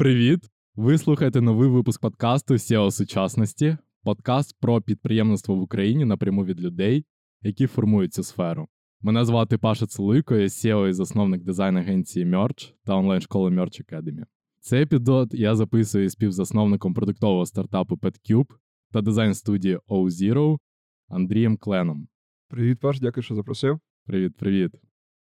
Привіт! Ви слухаєте новий випуск подкасту SEO сучасності, подкаст про підприємництво в Україні напряму від людей, які формують цю сферу. Мене звати Паша Целуйко, я SEO і засновник дизайн-агенції Merch та онлайн-школи Merch Academy. Цей епізод я записую співзасновником продуктового стартапу PetCube та дизайн-студії O-Zero Андрієм Кленом. Привіт, Паш, дякую, що запросив. Привіт, привіт.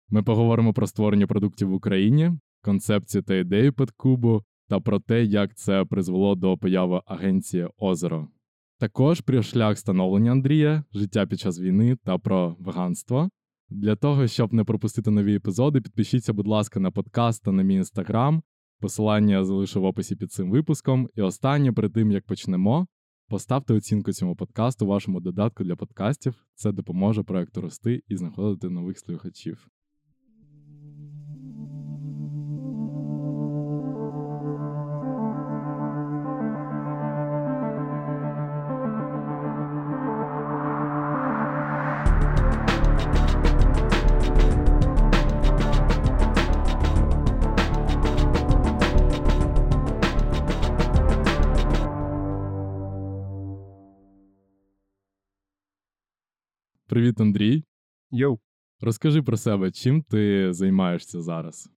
Ми поговоримо про створення продуктів в Україні, концепцію та ідею PetCube та про те, як це призвело до появи агенції Озеро. Також про шлях становлення Андрія, життя під час війни та про веганство. Для того, щоб не пропустити нові епізоди, підпишіться, будь ласка, на подкаст та на мій інстаграм. Посилання залишу в описі під цим випуском. І останнє, перед тим як почнемо, поставте оцінку цьому подкасту, вашому додатку для подкастів. Це допоможе проекту рости і знаходити нових слухачів. Привіт, Андрій. Йоу. Розкажи про себе, чим ти займаєшся зараз?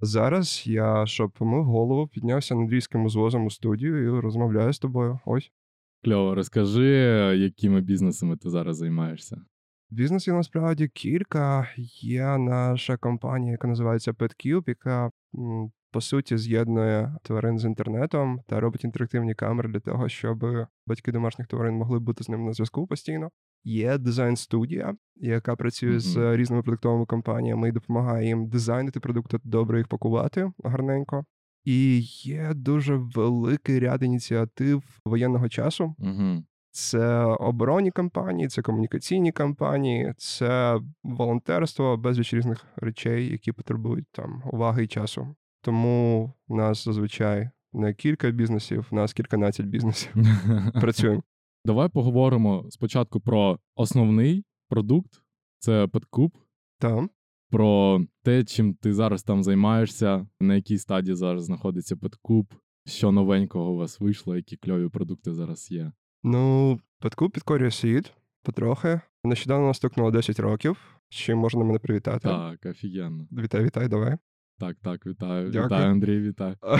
Зараз я, щоб помив голову, піднявся андрійським узвозом у студію і розмовляю з тобою. Ось. Кльово, розкажи, якими бізнесами ти зараз займаєшся. Бізнесів насправді кілька. Є наша компанія, яка називається PetCube, яка по суті з'єднує тварин з інтернетом та робить інтерактивні камери для того, щоб батьки домашніх тварин могли бути з ним на зв'язку постійно. Є дизайн-студія, яка працює Мгм. з різними продуктовими компаніями і допомагає їм дизайнити продукти, добре їх пакувати гарненько. І є дуже великий ряд ініціатив воєнного часу. Угу. Це оборонні кампанії, це комунікаційні кампанії, це волонтерство, безліч різних речей, які потребують там уваги і часу. Тому в нас зазвичай не кілька бізнесів, в нас кільканадцять бізнесів. Працюємо. Давай поговоримо спочатку про основний продукт це PetCube, Там. про те, чим ти зараз там займаєшся, на якій стадії зараз знаходиться PetCube, що новенького у вас вийшло, які кльові продукти зараз є. Ну, Петку підкорює світ потрохи. Нещодавно нас стукнуло 10 років. з Чим можна мене привітати? Так, офігенно. Вітай, вітай, давай. Так, так, вітаю. Дякую. Вітаю, Андрій, вітаю.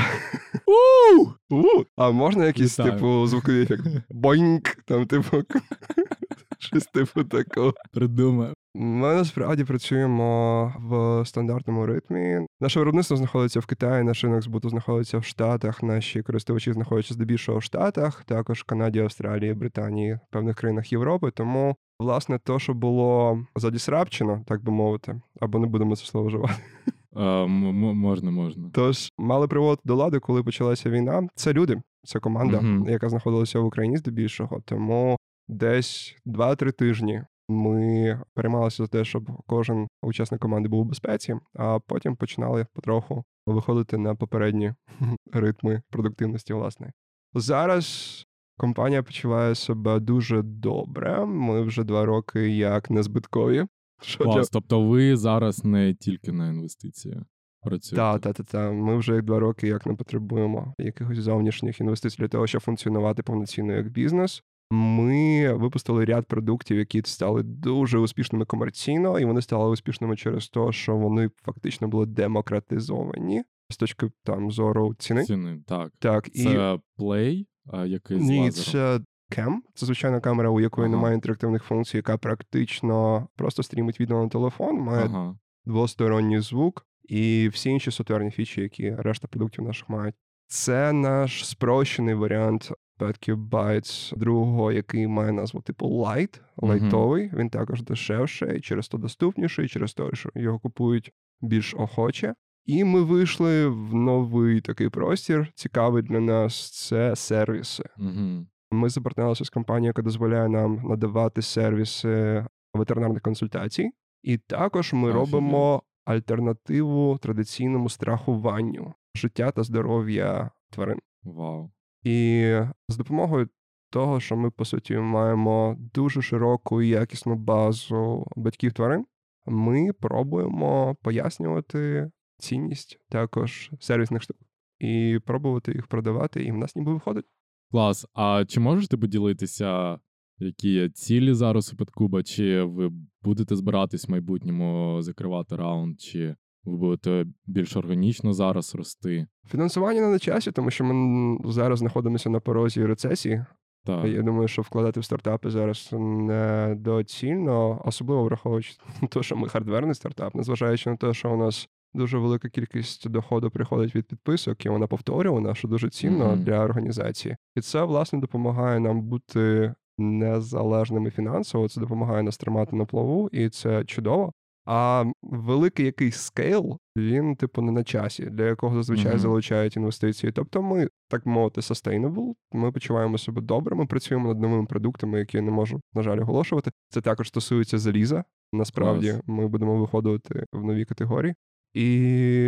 А можна якийсь, типу, звуковий ефект? Боіньк, там, типу, щось типу такого. Придумаю. Ми насправді працюємо в стандартному ритмі. Наше виробництво знаходиться в Китаї, наш ринок збуту знаходиться в Штатах. Наші користувачі знаходяться здебільшого в Штатах, також в Канаді, Австралії, Британії, певних країнах Європи. Тому, власне, то, що було задісрапчено, так би мовити, або не будемо це слово вживати. А, можна, можна. Тож мали приводити до лади, коли почалася війна. Це люди, це команда, Мгм. яка знаходилася в Україні здебільшого. Тому десь 2-3 тижні ми переймалися за те, щоб кожен учасник команди був у безпеці, а потім починали потроху виходити на попередні ритми продуктивності. Власне зараз. Компанія почуває себе дуже добре. Ми вже два роки як незбиткові. Що для тобто ви зараз не тільки на інвестиції працюєте. Так, та, та, та. Ми вже два роки як не потребуємо якихось зовнішніх інвестицій для того, щоб функціонувати повноцінно як бізнес. Ми випустили ряд продуктів, які стали дуже успішними комерційно, і вони стали успішними через те, що вони фактично були демократизовані з точки там зору ціни. Ціни, так. Так, і Це Play, а який з ні, лазером? це Cam. Це звичайна камера, у якої Ага. немає інтерактивних функцій, яка практично просто стрімить відео на телефон, має Ага. двосторонній звук і всі інші софтверні фічі, які решта продуктів наших мають. Це наш спрощений варіант Bytes другого, який має назву типу Light, лайтовий. Він також дешевший, через то доступніший, через те, що його купують більш охоче. І ми вийшли в новий такий простір. Цікавий для нас це сервіси. Угу. Ми запартнерилися з компанією, яка дозволяє нам надавати сервіси ветеринарних консультацій. І також ми робимо альтернативу традиційному страхуванню життя та здоров'я тварин. Вау. І з допомогою того, що ми, по суті, маємо дуже широку і якісну базу батьків тварин, ми пробуємо пояснювати цінність також сервісних штук. і пробувати їх продавати, і в нас ніби виходить. Клас. А чи можете поділитися, які є цілі зараз у Петкуба? Чи ви будете збиратись в майбутньому закривати раунд, чи ви будете більш органічно зараз рости? Фінансування не на часі, тому що ми зараз знаходимося на порозі рецесії. Так. Я думаю, що вкладати в стартапи зараз недоцільно, особливо враховуючи те, що ми хардверний стартап, незважаючи на те, що у нас дуже велика кількість доходу приходить від підписок, і вона повторювана, що дуже цінно Мгм. для організації. І це власне допомагає нам бути незалежними фінансово. Це допомагає нас тримати на плаву, і це чудово. А великий якийсь скейл, він, типу, не на часі, для якого зазвичай Мгм. залучають інвестиції. Тобто, ми, так мовити, sustainable, ми почуваємо себе добре, ми працюємо над новими продуктами, які я не можу, на жаль, оголошувати. Це також стосується заліза. Насправді, Клас. ми будемо виходити в нові категорії, і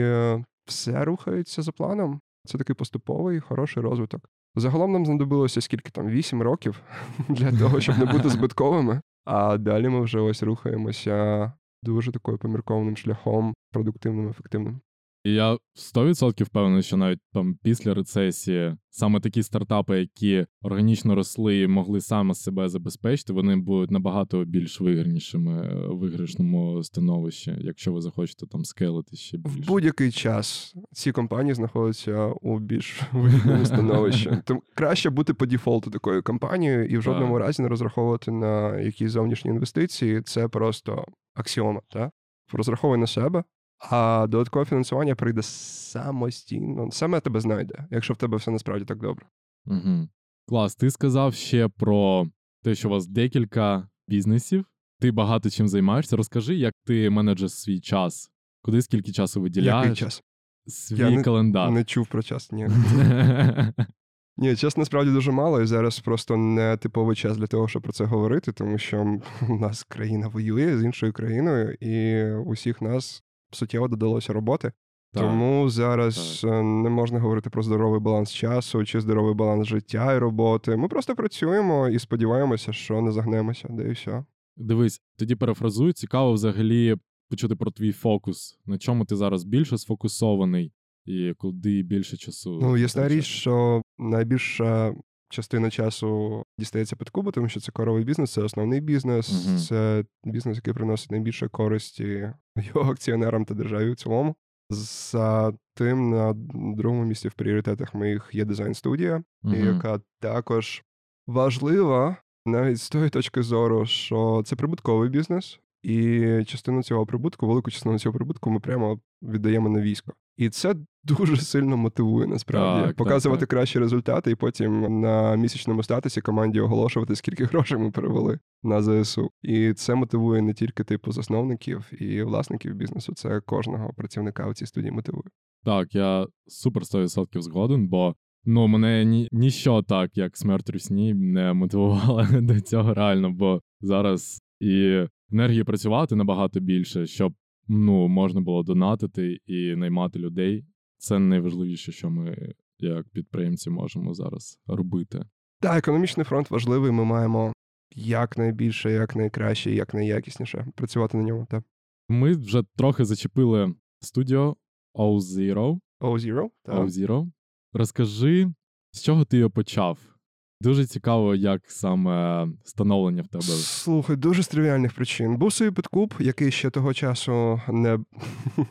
е, все рухається за планом. Це такий поступовий, хороший розвиток. Загалом нам знадобилося скільки там 8 років для того, щоб не бути збитковими. А далі ми вже ось рухаємося дуже такою поміркованим шляхом, продуктивним, ефективним. І я 100% впевнений, що навіть там після рецесії саме такі стартапи, які органічно росли і могли саме себе забезпечити, вони будуть набагато більш виграшнішими е, в виграшному становищі, якщо ви захочете там скелити ще В більше. будь-який час ці компанії знаходяться у більш вигідному становищі. Тому краще бути по дефолту такою компанією і в жодному Так. разі не розраховувати на якісь зовнішні інвестиції. Це просто аксіома. Так? Розраховуй на себе, а додаткове фінансування прийде самостійно. Саме тебе знайде, якщо в тебе все насправді так добре. Угу. Клас, ти сказав ще про те, що у вас декілька бізнесів, ти багато чим займаєшся. Розкажи, як ти менеджер свій час, куди скільки часу виділяєш? Який час? Свій Я не- календар. Не чув про час. Ні. Ні, час насправді дуже мало, і зараз просто не типовий час для того, щоб про це говорити, тому що у нас країна воює з іншою країною, і усіх нас суттєво додалося роботи. Так. Тому зараз е, не можна говорити про здоровий баланс часу чи здоровий баланс життя і роботи. Ми просто працюємо і сподіваємося, що не загнемося, де і все. Дивись, тоді перефразую, цікаво взагалі почути про твій фокус. На чому ти зараз більше сфокусований і куди більше часу. Ну, ясна річ, що найбільша частина часу дістається під Кубу, тому що це коровий бізнес, це основний бізнес, Мгм. це бізнес, який приносить найбільше користі його акціонерам та державі в цілому. За тим на другому місці в пріоритетах моїх є дизайн-студія, Мгм. яка також важлива навіть з тої точки зору, що це прибутковий бізнес, і частину цього прибутку, велику частину цього прибутку ми прямо віддаємо на військо. І це дуже сильно мотивує насправді Так, показувати так, так. кращі результати, і потім на місячному статусі команді оголошувати, скільки грошей ми перевели на ЗСУ. І це мотивує не тільки типу засновників і власників бізнесу, це кожного працівника у цій студії мотивує. Так, я супер 100% згоден, бо ну, мене ні, ніщо так, як смерть русні, не мотивувало до цього реально, бо зараз і енергії працювати набагато більше, щоб ну, можна було донатити і наймати людей. Це найважливіше, що ми як підприємці можемо зараз робити. Так, економічний фронт важливий. Ми маємо якнайбільше, якнайкраще, якнайякісніше працювати на ньому. Так. Ми вже трохи зачепили студіо O-Zero. O-Zero? Так. O-Zero. Розкажи, з чого ти його почав? Дуже цікаво, як саме становлення в тебе. Слухай, дуже з тривіальних причин. Був собі підкуп, який ще того часу не,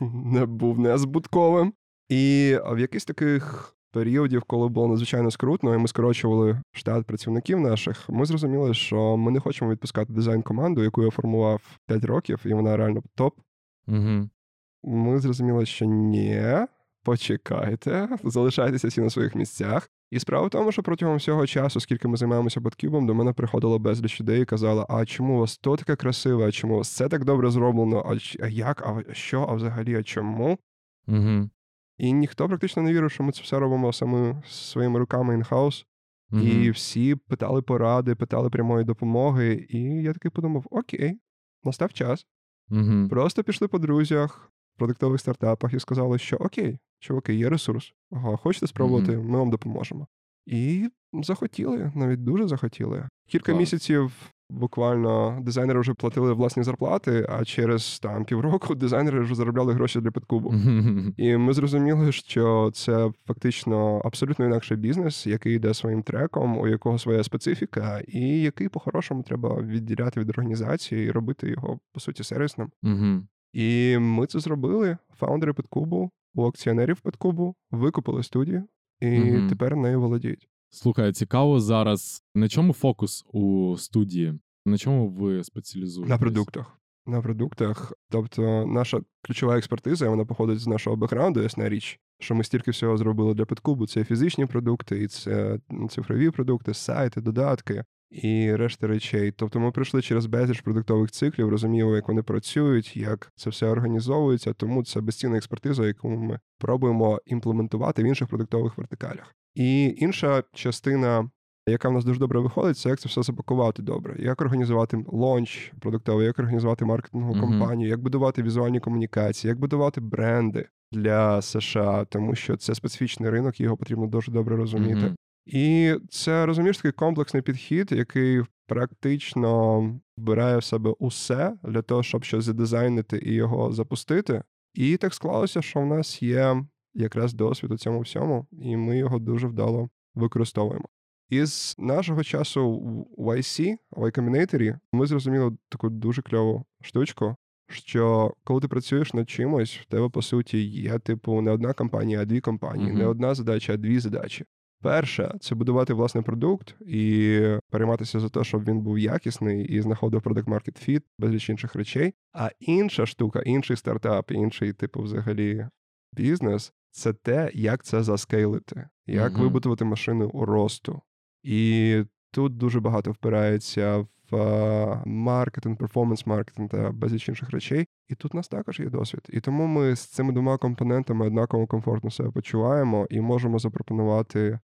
не був незбутковим. І в якийсь таких періодів, коли було надзвичайно скрутно, і ми скорочували штат працівників наших, ми зрозуміли, що ми не хочемо відпускати дизайн-команду, яку я формував 5 років, і вона реально топ. Угу. Ми зрозуміли, що ні, почекайте, залишайтеся всі на своїх місцях. І справа в тому, що протягом всього часу, скільки ми займаємося Баткюбом, до мене приходило безліч людей і казали: а чому у вас то таке красиве, а чому у вас це так добре зроблено? А, як, а що, а взагалі, а чому? Угу. І ніхто практично не вірив, що ми це все робимо саме своїми руками інхаус. Угу. І всі питали поради, питали прямої допомоги. І я такий подумав: окей, настав час. Угу. Просто пішли по друзях в продуктових стартапах і сказали, що окей, чуваки, є ресурс. Ага, хочете спробувати, ми вам допоможемо. І захотіли, навіть дуже захотіли. Кілька Клас. місяців буквально дизайнери вже платили власні зарплати, а через там півроку дизайнери вже заробляли гроші для підкубу. І ми зрозуміли, що це фактично абсолютно інакший бізнес, який йде своїм треком, у якого своя специфіка, і який по-хорошому треба відділяти від організації і робити його по суті сервісним. І ми це зробили. Фаундери Підкубу у акціонерів Петкубу, викупили студію, і угу. тепер нею володіють. Слухай, цікаво зараз. На чому фокус у студії? На чому ви спеціалізуєтесь? На продуктах. На продуктах. Тобто, наша ключова експертиза, вона походить з нашого бекграунду, ясна річ, що ми стільки всього зробили для підкубу. Це фізичні продукти, і це цифрові продукти, сайти, додатки і решта речей. Тобто ми пройшли через безліч продуктових циклів, розуміємо, як вони працюють, як це все організовується. Тому це безцінна експертиза, яку ми пробуємо імплементувати в інших продуктових вертикалях. І інша частина. Яка в нас дуже добре виходить, це як це все запакувати добре, як організувати лонч продуктовий, як організувати маркетингову uh-huh. кампанію, як будувати візуальні комунікації, як будувати бренди для США, тому що це специфічний ринок, його потрібно дуже добре розуміти. Uh-huh. І це розумієш такий комплексний підхід, який практично вбирає в себе усе для того, щоб щось задизайнити і його запустити. І так склалося, що в нас є якраз досвід у цьому всьому, і ми його дуже вдало використовуємо. Із нашого часу в YC, в Y Combinator, ми зрозуміли таку дуже кльову штучку, що коли ти працюєш над чимось, в тебе по суті є типу не одна компанія, а дві компанії, mm-hmm. не одна задача, а дві задачі. Перше це будувати власний продукт і перейматися за те, щоб він був якісний і знаходив продакт market fit, безліч інших речей. А інша штука, інший стартап, інший типу, взагалі, бізнес це те, як це заскейлити, як uh-huh. вибудувати машину у росту. І тут дуже багато впирається в маркетинг, перформанс-маркетинг та безліч інших речей. І тут у нас також є досвід. І тому ми з цими двома компонентами однаково комфортно себе почуваємо і можемо запропонувати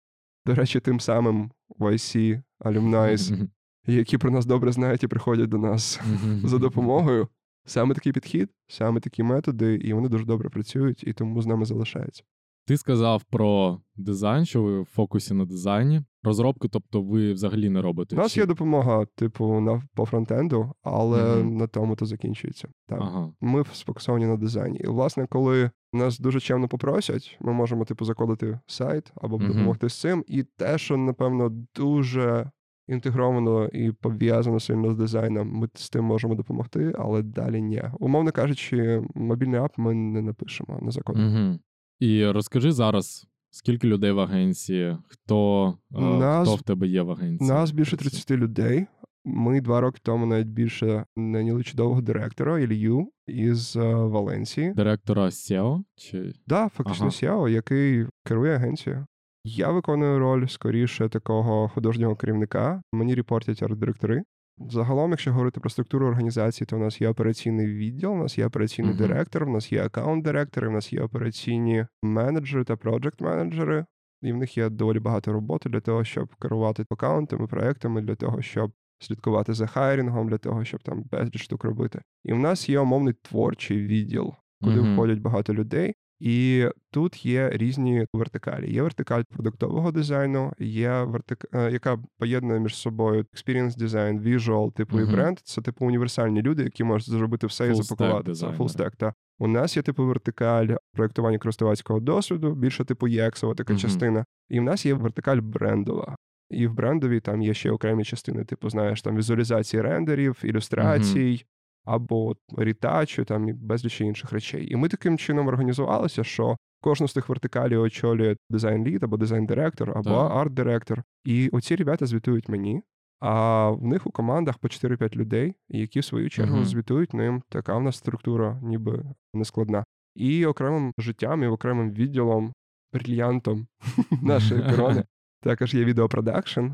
до речі, тим самим YC, Alumni's, які про нас добре знають і приходять до нас за допомогою. Саме такий підхід, саме такі методи, і вони дуже добре працюють, і тому з нами залишаються. Ти сказав про дизайн, що ви в фокусі на дизайні. Розробку, тобто ви взагалі не робите. У нас чи... є допомога, типу, на по фронтенду, але mm-hmm. на тому то закінчується. Так. Ага. Ми сфокусовані на дизайні. І, власне, коли нас дуже чемно попросять, ми можемо, типу, закодити сайт або mm-hmm. допомогти з цим. І те, що, напевно, дуже інтегровано і пов'язано сильно з дизайном, ми з тим можемо допомогти, але далі ні. Умовно кажучи, мобільний ап ми не напишемо, не закодимо. Mm-hmm. І розкажи зараз, скільки людей в агенції, хто е, нас, хто в тебе є в агенції? Нас більше 30 людей. Ми два роки тому навіть більше наняли чудового директора Ілью із е, Валенції. Директора SEO? Чи... Да, фактично ага. SEO, який керує агенцією. Я виконую роль скоріше такого художнього керівника. Мені репортять арт-директори. Загалом, якщо говорити про структуру організації, то в нас є операційний відділ, у нас є операційний uh-huh. директор, у нас є аккаунт-директори, у нас є операційні менеджери та проджект-менеджери. І в них є доволі багато роботи для того, щоб керувати аккаунтами, проектами, для того, щоб слідкувати за хайрінгом, для того, щоб там безліч штук робити. І в нас є умовний творчий відділ, куди uh-huh. входять багато людей. І тут є різні вертикалі. Є вертикаль продуктового дизайну, є вертик... Е, яка поєднує між собою experience дизайн, visual, типу uh-huh. і бренд. Це типу універсальні люди, які можуть зробити все Full і запакувати це. Фулстек. Та у нас є типу вертикаль проєктування користувацького досвіду, більше типу єксова така uh-huh. частина. І в нас є вертикаль брендова. І в брендовій там є ще окремі частини, типу, знаєш, там візуалізації рендерів, ілюстрацій, або рітачу, там і безліч інших речей. І ми таким чином організувалися, що кожну з тих вертикалів очолює дизайн-лід, або дизайн-директор, або арт-директор. І оці ребята звітують мені. А в них у командах по 4-5 людей, які в свою чергу uh-huh. звітують ним. Така в нас структура, ніби нескладна. І окремим життям, і окремим відділом, брильянтом нашої корони також є відеопродакшн,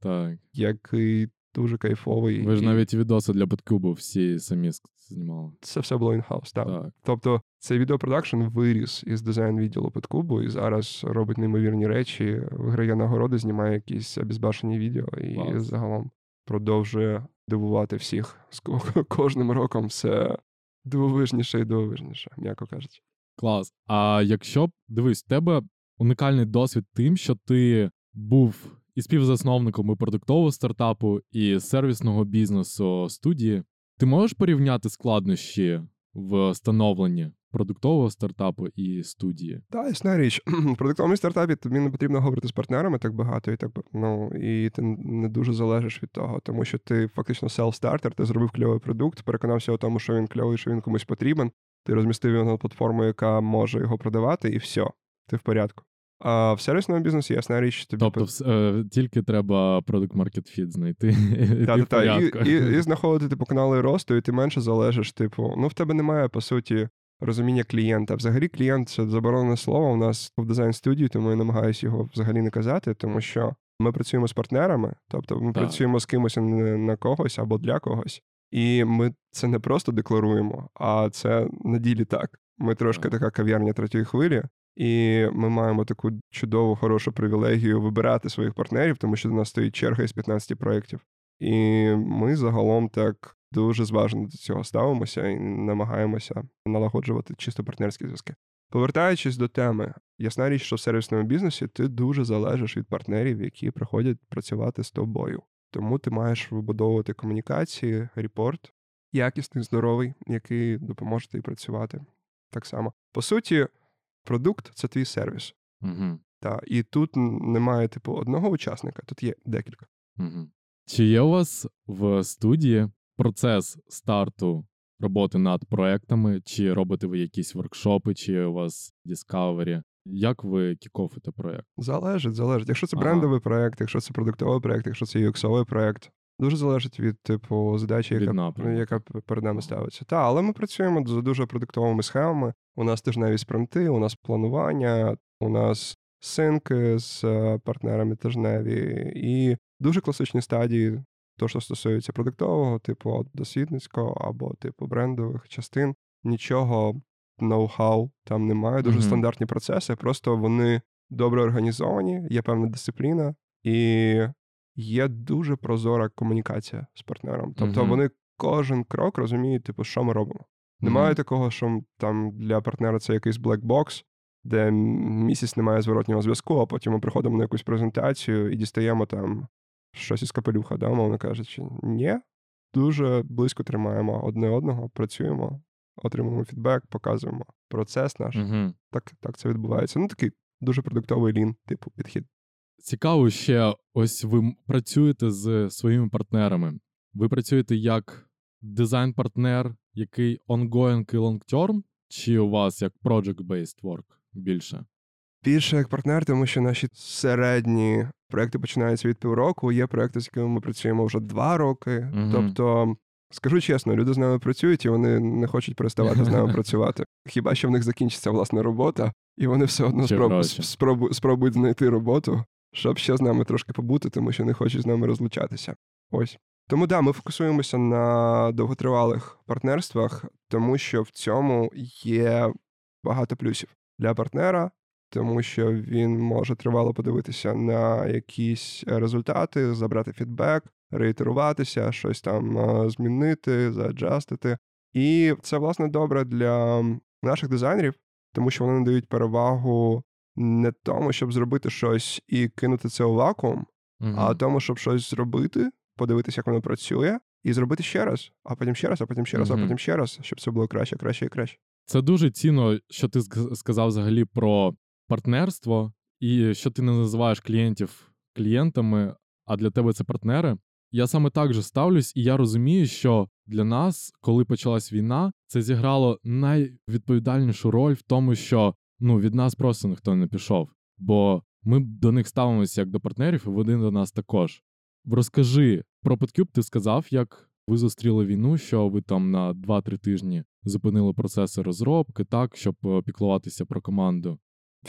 так. який дуже кайфовий. Ви ж і... навіть відоси для Подкубу всі самі знімали. Це все було інхаус, так. так. Тобто цей відеопродакшн виріс із дизайн відділу Подкубу і зараз робить неймовірні речі, виграє нагороди, знімає якісь обізбашені відео і Клас. загалом продовжує дивувати всіх. З кожним роком все дивовижніше і дивовижніше, м'яко кажучи. Клас. А якщо дивись, в тебе унікальний досвід тим, що ти був і співзасновником і продуктового стартапу, і сервісного бізнесу студії. Ти можеш порівняти складнощі в становленні продуктового стартапу і студії? Так, ясна річ. В продуктовому стартапі тобі не потрібно говорити з партнерами так багато, і так ну і ти не дуже залежиш від того, тому що ти фактично селф-стартер, ти зробив кльовий продукт, переконався у тому, що він кльовий, що він комусь потрібен. Ти розмістив його на платформу, яка може його продавати, і все, ти в порядку. А в сервісному бізнесі ясна річ, тобі тобто е, тільки треба продукт market fit знайти. Та, та, і, і, і знаходити типу, канали росту, і ти менше залежиш. Типу, ну в тебе немає по суті розуміння клієнта. Взагалі, клієнт це заборонене слово. У нас в дизайн студії, тому я намагаюся його взагалі не казати, тому що ми працюємо з партнерами, тобто ми так. працюємо з кимось на когось або для когось. І ми це не просто декларуємо, а це на ділі так. Ми трошки така кав'ярня третьої хвилі, і ми маємо таку чудову, хорошу привілегію вибирати своїх партнерів, тому що до нас стоїть черга із 15 проєктів. І ми загалом так дуже зважено до цього ставимося і намагаємося налагоджувати чисто партнерські зв'язки. Повертаючись до теми, ясна річ, що в сервісному бізнесі ти дуже залежиш від партнерів, які приходять працювати з тобою. Тому ти маєш вибудовувати комунікації, репорт, якісний, здоровий, який допоможе тобі працювати. Так само. По суті, продукт це твій сервіс. Угу. Та, І тут немає, типу, одного учасника, тут є декілька. Угу. Чи є у вас в студії процес старту роботи над проектами? Чи робите ви якісь воркшопи, чи у вас Discovery? Як ви кікофите проект? Залежить, залежить. Якщо це ага. брендовий проект, якщо це продуктовий проект, якщо це UX-овий проект, дуже залежить від типу задачі, яка яка перед нами ставиться. Так, але ми працюємо за дуже продуктовими схемами. У нас тижневі спринти, у нас планування, у нас синки з е, партнерами тижневі і дуже класичні стадії, то, що стосується продуктового, типу дослідницького або типу брендових частин. Нічого ноу-хау там немає. Дуже mm-hmm. стандартні процеси. Просто вони добре організовані, є певна дисципліна і є дуже прозора комунікація з партнером. Тобто mm-hmm. вони кожен крок розуміють, типу, що ми робимо. Немає mm-hmm. такого, що там для партнера це якийсь блекбокс, де місяць немає зворотнього зв'язку, а потім ми приходимо на якусь презентацію і дістаємо там щось із капелюха, да, мовно кажучи. Ні, дуже близько тримаємо одне одного, працюємо, отримуємо фідбек, показуємо процес наш. Угу. Так, Так це відбувається. Ну, такий дуже продуктовий лін, типу, підхід. Цікаво ще, ось ви працюєте з своїми партнерами. Ви працюєте як дизайн-партнер, який ongoing і long-term, чи у вас як project-based work більше? Більше як партнер, тому що наші середні проекти починаються від півроку. Є проекти, з якими ми працюємо вже два роки. mm Тобто, скажу чесно, люди з нами працюють і вони не хочуть переставати з нами працювати. Хіба що в них закінчиться власна робота, і вони все одно спроб... спробу... спробують знайти роботу, щоб ще з нами трошки побути, тому що не хочуть з нами розлучатися. Ось. Тому да, ми фокусуємося на довготривалих партнерствах, тому що в цьому є багато плюсів для партнера, тому що він може тривало подивитися на якісь результати, забрати фідбек, реєтеруватися, щось там змінити, зааджастити. І це власне добре для наших дизайнерів, тому що вони надають перевагу не тому, щоб зробити щось і кинути це у вакуум, угу. а тому, щоб щось зробити, подивитися, як воно працює, і зробити ще раз, а потім ще раз, а потім ще раз, угу. а потім ще раз, щоб це було краще, краще і краще. Це дуже цінно, що ти сказав взагалі про партнерство, і що ти не називаєш клієнтів клієнтами, а для тебе це партнери. Я саме так же ставлюсь, і я розумію, що для нас, коли почалась війна, це зіграло найвідповідальнішу роль в тому, що ну від нас просто ніхто не пішов, бо ми до них ставимося як до партнерів, і вони до нас також. Розкажи про PodCube ти сказав, як ви зустріли війну, що ви там на 2-3 тижні зупинили процеси розробки, так щоб е, піклуватися про команду.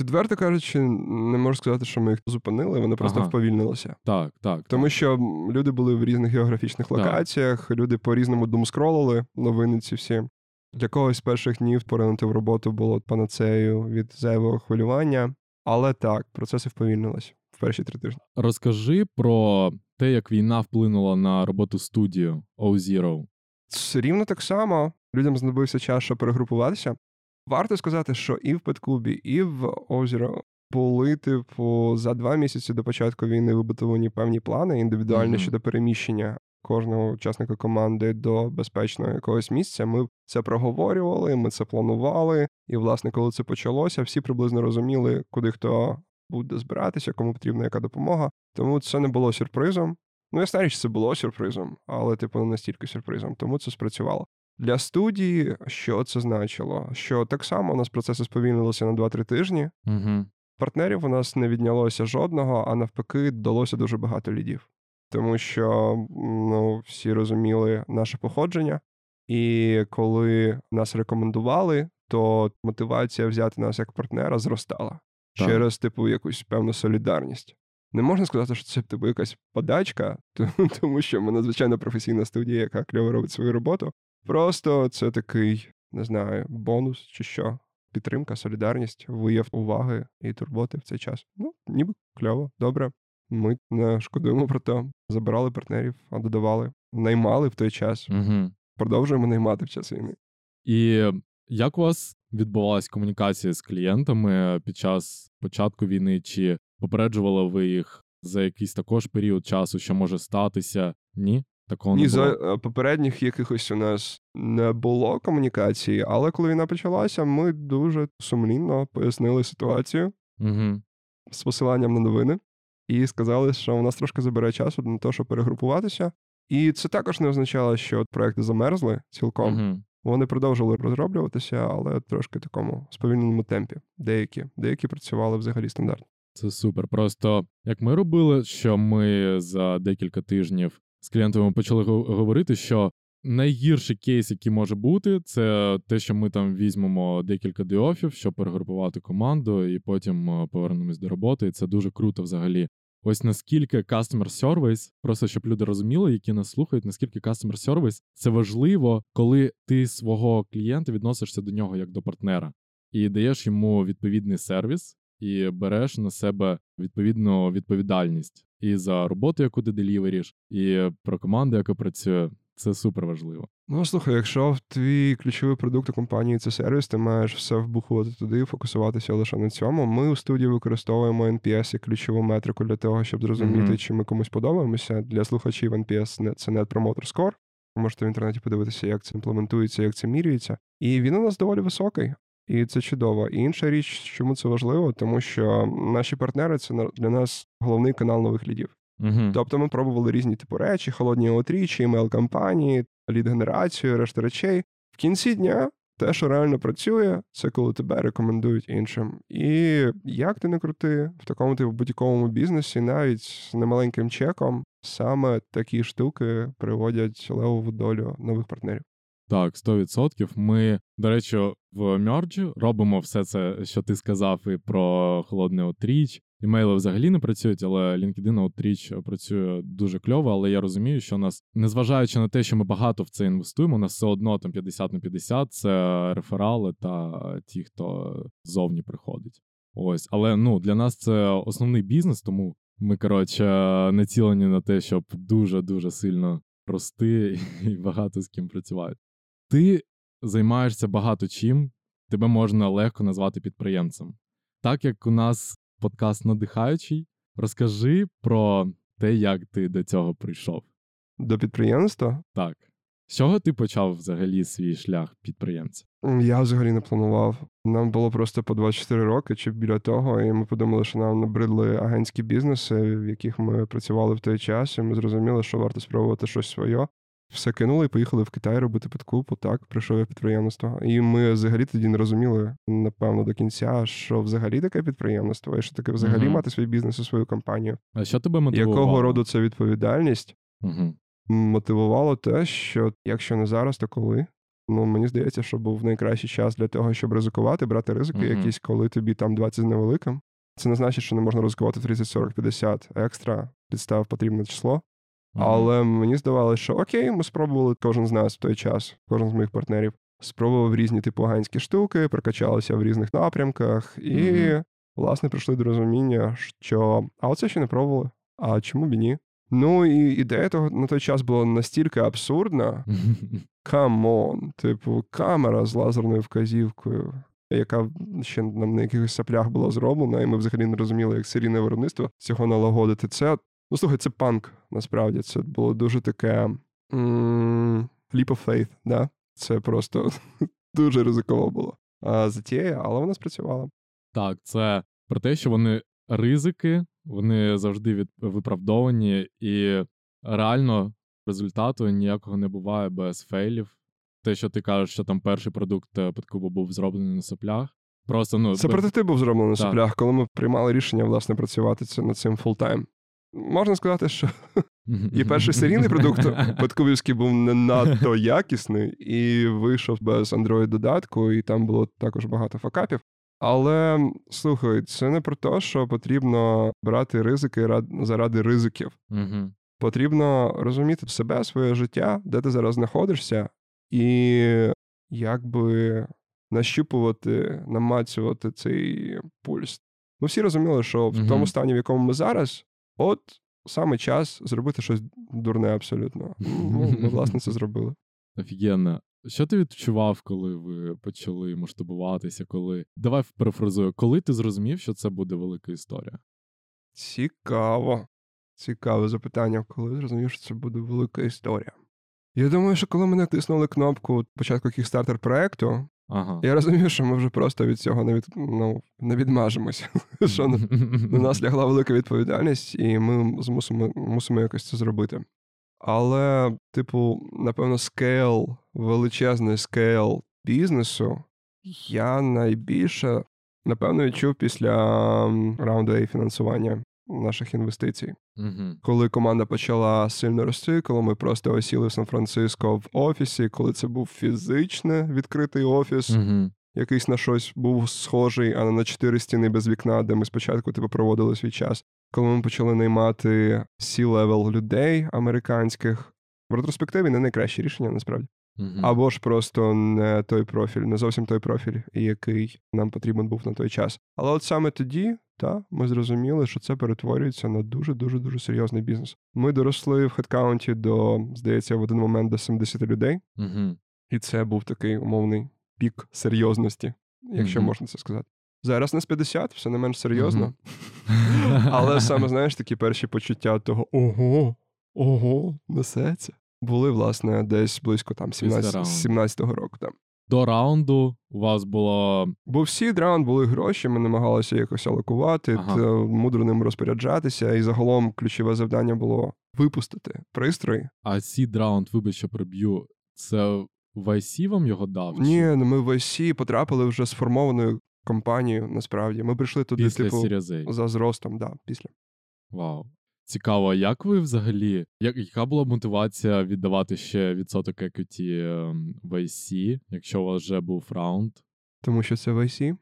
Відверто кажучи, не можу сказати, що ми їх зупинили, вони просто ага. вповільнилися. Так, так. Тому так. що люди були в різних географічних локаціях, так. люди по-різному думскролили новини ці всі. Для когось з перших днів поринути в роботу було панацею від зайвого хвилювання. Але так, процеси вповільнилися в перші три тижні. Розкажи про те, як війна вплинула на роботу студію O-Zero. Рівно так само людям знадобився час, щоб перегрупуватися. Варто сказати, що і в Петкубі, і в Озеро були, типу, за два місяці до початку війни вибудовані певні плани індивідуальні Мгм. щодо переміщення кожного учасника команди до безпечного якогось місця. Ми це проговорювали, ми це планували. І, власне, коли це почалося, всі приблизно розуміли, куди хто буде збиратися, кому потрібна яка допомога. Тому це не було сюрпризом. Ну, ясна річ, це було сюрпризом, але, типу, не настільки сюрпризом, тому це спрацювало. Для студії, що це значило? Що так само у нас процеси сповільнилися на 2-3 тижні. Угу. Партнерів у нас не віднялося жодного, а навпаки, додалося дуже багато лідів. Тому що ну, всі розуміли наше походження, і коли нас рекомендували, то мотивація взяти нас як партнера зростала Так. через типу якусь певну солідарність. Не можна сказати, що це типу якась подачка, тому- що ми надзвичайно професійна студія, яка кльово робить свою роботу. Просто це такий, не знаю, бонус чи що. Підтримка, солідарність, вияв уваги і турботи в цей час. Ну, ніби кльово, добре. Ми не шкодуємо про те. Забирали партнерів, а додавали, наймали в той час. Угу. Продовжуємо наймати в час війни. І як у вас відбувалась комунікація з клієнтами під час початку війни? Чи попереджували ви їх за якийсь також період часу, що може статися? Ні? Такого Ні, не за було? е, попередніх якихось у нас не було комунікації, але коли війна почалася, ми дуже сумлінно пояснили ситуацію Угу. з посиланням на новини і сказали, що у нас трошки забере часу на те, щоб перегрупуватися. І це також не означало, що проекти замерзли цілком. Угу. Вони продовжували розроблюватися, але трошки такому сповільненому темпі. Деякі, деякі працювали взагалі стандартно. Це супер. Просто як ми робили, що ми за декілька тижнів з клієнтами почали го- говорити, що найгірший кейс, який може бути, це те, що ми там візьмемо декілька діофів, щоб перегрупувати команду, і потім е, повернемось до роботи. І це дуже круто взагалі. Ось наскільки customer service, просто щоб люди розуміли, які нас слухають, наскільки customer service це важливо, коли ти свого клієнта відносишся до нього як до партнера і даєш йому відповідний сервіс, і береш на себе відповідну відповідальність і за роботу, яку ти деліверіш, і про команду, яка працює. Це супер важливо. Ну, слухай, якщо в твій ключовий продукт у компанії це сервіс, ти маєш все вбухувати туди, фокусуватися лише на цьому. Ми у студії використовуємо NPS як ключову метрику для того, щоб зрозуміти, Мгм. чи ми комусь подобаємося. Для слухачів NPS це Net Promoter Score. Ви можете в інтернеті подивитися, як це імплементується, як це міряється. І він у нас доволі високий. І це чудово. І інша річ, чому це важливо, тому що наші партнери це для нас головний канал нових лідів. Угу. Тобто ми пробували різні типу речі, холодні outreach і, імейл-кампанії, лід-генерацію, решта речей. В кінці дня те, що реально працює, це коли тебе рекомендують іншим. І як ти не крути, в такому типу будь-якому бізнесі, навіть з немаленьким чеком, саме такі штуки приводять левову долю нових партнерів. Так, 100%. Ми, до речі, в мерджі робимо все це, що ти сказав, і про холодний outreach. Імейли взагалі не працюють, але LinkedIn Outreach працює дуже кльово. Але я розумію, що нас, незважаючи на те, що ми багато в це інвестуємо, у нас все одно там 50 на 50 це реферали та ті, хто ззовні приходить. Ось, але ну для нас це основний бізнес, тому ми коротше націлені на те, щоб дуже дуже сильно рости і багато з ким працювати. Ти займаєшся багато чим, тебе можна легко назвати підприємцем. Так як у нас подкаст надихаючий, розкажи про те, як ти до цього прийшов. До підприємства Так. З чого ти почав взагалі свій шлях підприємця? я взагалі не планував. Нам було просто по 24 роки чи біля того, і ми подумали, що нам набридли агентські бізнеси, в яких ми працювали в той час, і ми зрозуміли, що варто спробувати щось своє. Все кинули і поїхали в Китай робити підкупу. Так, прийшов я підприємництво. І ми взагалі тоді не розуміли, напевно, до кінця, що взагалі таке підприємництво, і що таке взагалі Мгм. мати свій бізнес і свою компанію. А що тебе мотивувало? Якого роду це відповідальність? Угу. мотивувало те, що якщо не зараз, то коли. Ну, мені здається, що був найкращий час для того, щоб ризикувати, брати ризики Мгм. якісь, коли тобі там 20 з невеликим. Це не значить, що не можна ризикувати 30, 40, 50 екстра, підстав потрібне число. Але мені здавалося, що окей, ми спробували кожен з нас в той час, кожен з моїх партнерів, спробував різні типу ганські штуки, прокачалися в різних напрямках, і, Мгм. власне, прийшли до розуміння, що а оце ще не пробували. А чому б і ні? Ну і ідея того на той час була настільки абсурдна. Come on, типу, камера з лазерною вказівкою. яка ще нам на якихось соплях була зроблена, і ми взагалі не розуміли, як серійне виробництво цього налагодити. Це ну слухай, це панк. Насправді це було дуже таке м- leap of faith, да? Це просто дуже ризиково було. А затія, але вона спрацювала. Так, це про те, що вони ризики, вони завжди від виправдовані, і реально результату ніякого не буває без фейлів. Те, що ти кажеш, що там перший продукт е, Петкубу був зроблений на соплях. Просто ну це без... прототип був зроблений на соплях, коли ми приймали рішення власне працювати це над цим full-time. Можна сказати, що і перший серійний продукт Петкубівський був не надто якісний і вийшов без Android додатку, і там було також багато факапів. Але слухай, це не про те, що потрібно брати ризики заради ризиків. Потрібно розуміти себе, своє життя, де ти зараз знаходишся, і якби нащупувати, намацювати цей пульс. Ми всі розуміли, що в тому стані, в якому ми зараз, от саме час зробити щось дурне абсолютно. Ну, ми, власне, це зробили. Офігенно. Що ти відчував, коли ви почали масштабуватися? Коли давай перефразую, коли ти зрозумів, що це буде велика історія? Цікаво. Цікаве запитання, коли зрозумів, що це буде велика історія. Я думаю, що коли ми натиснули кнопку початку кікстартер проекту, Ага. Я розумів, що ми вже просто від цього не від, ну, не відмажемося. що на, на нас лягла велика відповідальність, і ми змусимо, мусимо якось це зробити. Але, типу, напевно, скейл, величезний скейл бізнесу, я найбільше, напевно, відчув після раунду A фінансування наших інвестицій. Мгм. Коли команда почала сильно рости, коли ми просто осіли в Сан-Франциско в офісі, коли це був фізичний відкритий офіс, Мгм. якийсь на щось був схожий, а не на чотири стіни без вікна, де ми спочатку типу, проводили свій час. Коли ми почали наймати C-level людей американських, в ретроспективі не найкраще рішення насправді. Мгм. Або ж просто не той профіль, не зовсім той профіль, який нам потрібен був на той час. Але от саме тоді, та, ми зрозуміли, що це перетворюється на дуже дуже дуже серйозний бізнес. Ми доросли в хедкаунті до, здається, в один момент до 70 людей. Мгм. І це був такий умовний пік серйозності, якщо Мгм. можна це сказати. Зараз з 50, все не менш серйозно. Але саме, знаєш, такі перші почуття того ого, ого, несеться. Були, власне, десь близько там 17, 17 го року. Там. До раунду у вас було Бо всі раунд були гроші, ми намагалися якось алокувати, Ага. та мудро ним розпоряджатися, і загалом ключове завдання було випустити пристрої. а сід раунд, вибач, що приб'ю. Це в IC вам його дав? чи Ні, ну ми в IC потрапили вже сформованою компанією, насправді. Ми прийшли туди, Після типу, Series за зростом, да, після. Вау. Цікаво, як ви взагалі, як, яка була мотивація віддавати ще відсоток equity ем, в IC, якщо у вас вже був раунд? Тому що це в IC.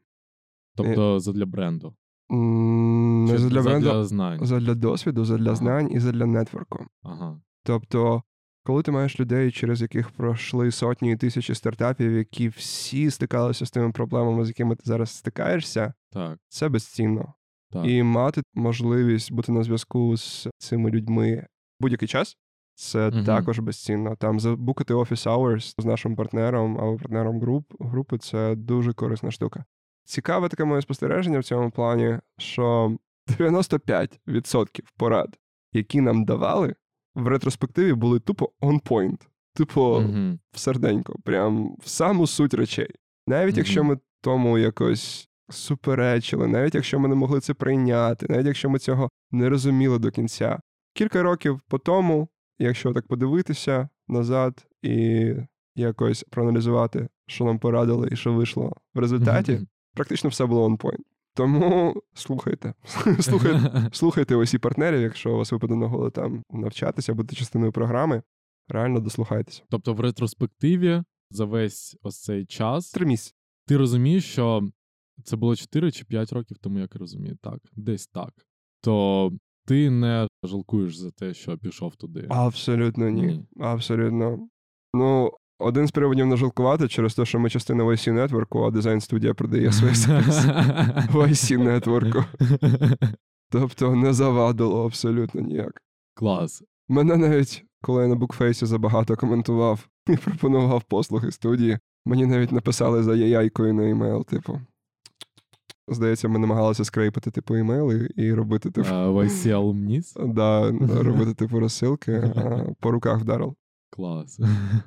Тобто задля бренду? Не Чи задля бренду, задля знань? задля досвіду, задля Ага. знань і задля нетворку. Ага. Тобто, коли ти маєш людей, через яких пройшли сотні і тисячі стартапів, які всі стикалися з тими проблемами, з якими ти зараз стикаєшся, Так, це безцінно. Так. І мати можливість бути на зв'язку з цими людьми будь-який час. Це Мгм. також безцінно. Там забукати офіс hours з нашим партнером або партнером груп, групи це дуже корисна штука. Цікаве таке моє спостереження в цьому плані, що 95% порад, які нам давали, в ретроспективі були тупо on point. Тупо Мгм. в серденько, прям в саму суть речей. Навіть Мгм. якщо ми тому якось суперечили, навіть якщо ми не могли це прийняти, навіть якщо ми цього не розуміли до кінця. Кілька років по тому, якщо так подивитися назад і якось проаналізувати, що нам порадили і що вийшло в результаті, Мгм. практично все було point. Тому слухайте, слухайте, слухайте усі партнерів, якщо у вас випаде нагода там навчатися, бути частиною програми, реально дослухайтеся. Тобто в ретроспективі за весь ось цей час Три місяці. ти розумієш, що це було 4 чи 5 років тому, як я розумію, так, десь так. То ти не жалкуєш за те, що пішов туди. Абсолютно ні. Ні. Абсолютно. Ну, один з приводів не жалкувати через те, що ми частина YC нетворку, а дизайн студія продає свої сервіси YC нетворку. Тобто не завадило абсолютно ніяк. Клас. Мене навіть, коли я на букфейсі забагато коментував і пропонував послуги студії, Мені навіть написали за яйкою на емейл, типу. Здається, ми намагалися скрейпити типу імейли і робити типу. В IC Alumnis? Да, робити типу розсилки, а по руках вдарив. Клас.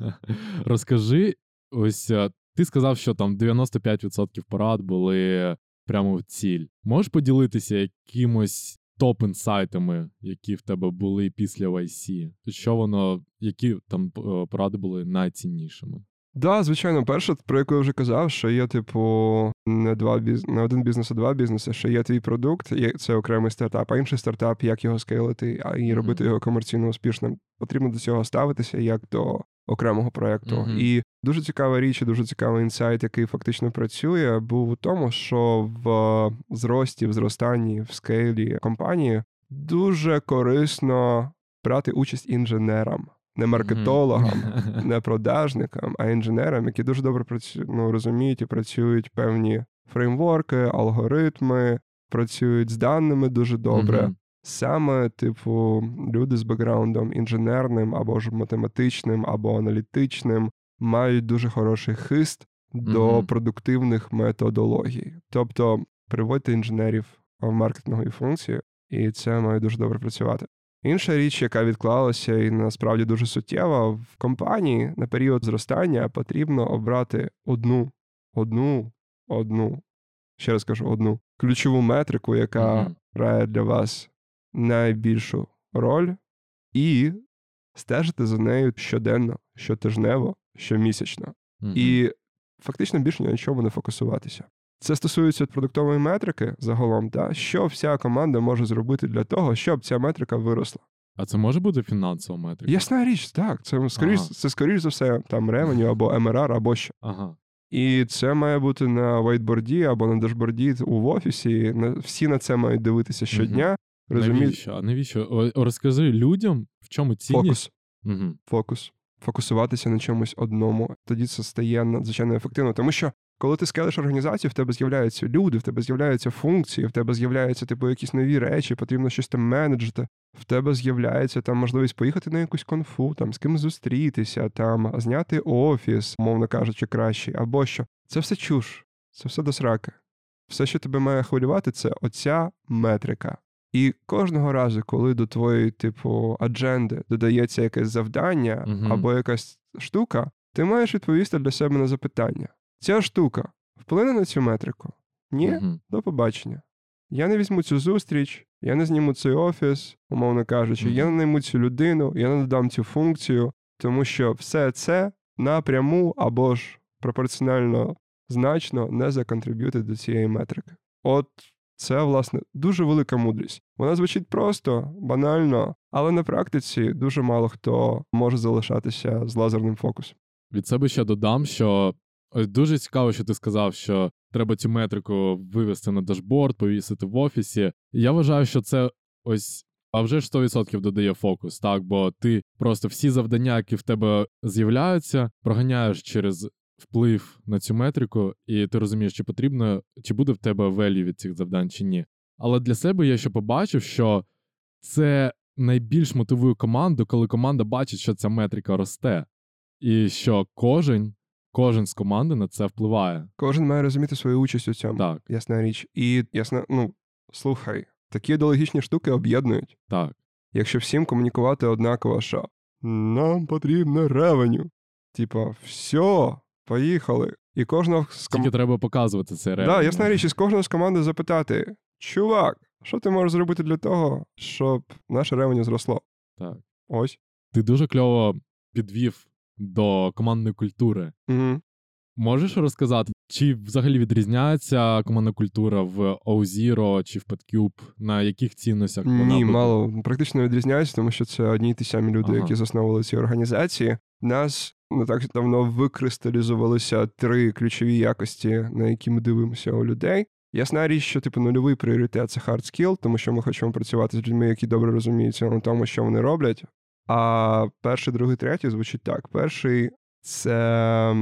Розкажи, ось ти сказав, що там 95% порад були прямо в ціль. Можеш поділитися якимось топ-інсайтами, які в тебе були після YC? Що воно, які там поради були найціннішими? Да, звичайно, перше, про яку я вже казав, що є, типу, не два біз... не один бізнес, а два бізнеси, що є твій продукт, є це окремий стартап, а інший стартап, як його скейлити, а і робити mm-hmm. його комерційно успішним. Потрібно до цього ставитися як до окремого проєкту. Mm-hmm. І дуже цікава річ, і дуже цікавий інсайт, який фактично працює, був у тому, що в зрості, в зростанні, в скейлі компанії дуже корисно брати участь інженерам не маркетологам, не продажникам, а інженерам, які дуже добре працю... ну, розуміють і працюють певні фреймворки, алгоритми, працюють з даними дуже добре. Саме, типу, люди з бекграундом інженерним або ж математичним, або аналітичним мають дуже хороший хист до продуктивних методологій. Тобто приводьте інженерів в маркетингові функції, і це має дуже добре працювати. Інша річ, яка відклалася і насправді дуже суттєва, в компанії на період зростання потрібно обрати одну, одну, одну, ще раз кажу, одну ключову метрику, яка mm-hmm. грає для вас найбільшу роль, і стежити за нею щоденно, щотижнево, щомісячно. Mm-hmm. І фактично більше ні на чому не фокусуватися. Це стосується продуктової метрики загалом, та що вся команда може зробити для того, щоб ця метрика виросла. А це може бути фінансова метрика? Ясна річ, так. Це скоріш, ага. це скоріш за все там ревеню або МРР, або що. Ага. І це має бути на вайтборді або на дашборді у офісі. Всі на це мають дивитися щодня. Угу. Навіщо? А навіщо? Розкажи людям, в чому цінність? Фокус. Угу. Фокус. Фокусуватися на чомусь одному. Тоді це стає надзвичайно ефективно. Тому що коли ти скелиш організацію, в тебе з'являються люди, в тебе з'являються функції, в тебе з'являються типу якісь нові речі, потрібно щось там менеджити. В тебе з'являється там можливість поїхати на якусь конфу, там з ким зустрітися, там зняти офіс, мовно кажучи, кращий, або що. Це все чуш, це все до сраки. Все, що тебе має хвилювати, це оця метрика. І кожного разу, коли до твоєї, типу, адженди додається якесь завдання uh або якась штука, ти маєш відповісти для себе на запитання. Ця штука вплине на цю метрику? Ні, угу. до побачення. Я не візьму цю зустріч, я не зніму цей офіс, умовно кажучи, угу. я не найму цю людину, я не додам цю функцію, тому що все це напряму або ж пропорціонально значно не законтриб'ютить до цієї метрики. От це, власне, дуже велика мудрість. Вона звучить просто, банально, але на практиці дуже мало хто може залишатися з лазерним фокусом. Від себе ще додам, що дуже цікаво, що ти сказав, що треба цю метрику вивести на дашборд, повісити в офісі. я вважаю, що це ось. А вже ж 100% додає фокус, так, бо ти просто всі завдання, які в тебе з'являються, проганяєш через вплив на цю метрику, і ти розумієш, чи потрібно, чи буде в тебе велі від цих завдань, чи ні. Але для себе я ще побачив, що це найбільш мотивує команду, коли команда бачить, що ця метрика росте, і що кожен Кожен з команди на це впливає. Кожен має розуміти свою участь у цьому. Так. Ясна річ. І ясна, ну слухай, такі ідеологічні штуки об'єднують. Так. Якщо всім комунікувати однаково, що нам потрібно ревеню. Типа, все, поїхали. І кожного з ком... Тільки треба показувати це ревеню. Так, ясна річ, із кожного з команди запитати: чувак, що ти можеш зробити для того, щоб наше ревеню зросло? Так. Ось. Ти дуже кльово підвів до командної культури. Угу. Можеш розказати, чи взагалі відрізняється командна культура в O0 чи в PadCube? На яких цінностях вона Ні, буде? мало практично відрізняється, тому що це одні й ті самі люди, ага. які засновували ці організації. Нас не так давно викристалізувалися три ключові якості, на які ми дивимося у людей. Ясна річ, що типу нульовий пріоритет це hard skill, тому що ми хочемо працювати з людьми, які добре розуміються на тому, що вони роблять. А перший, другий, третій звучить так. Перший це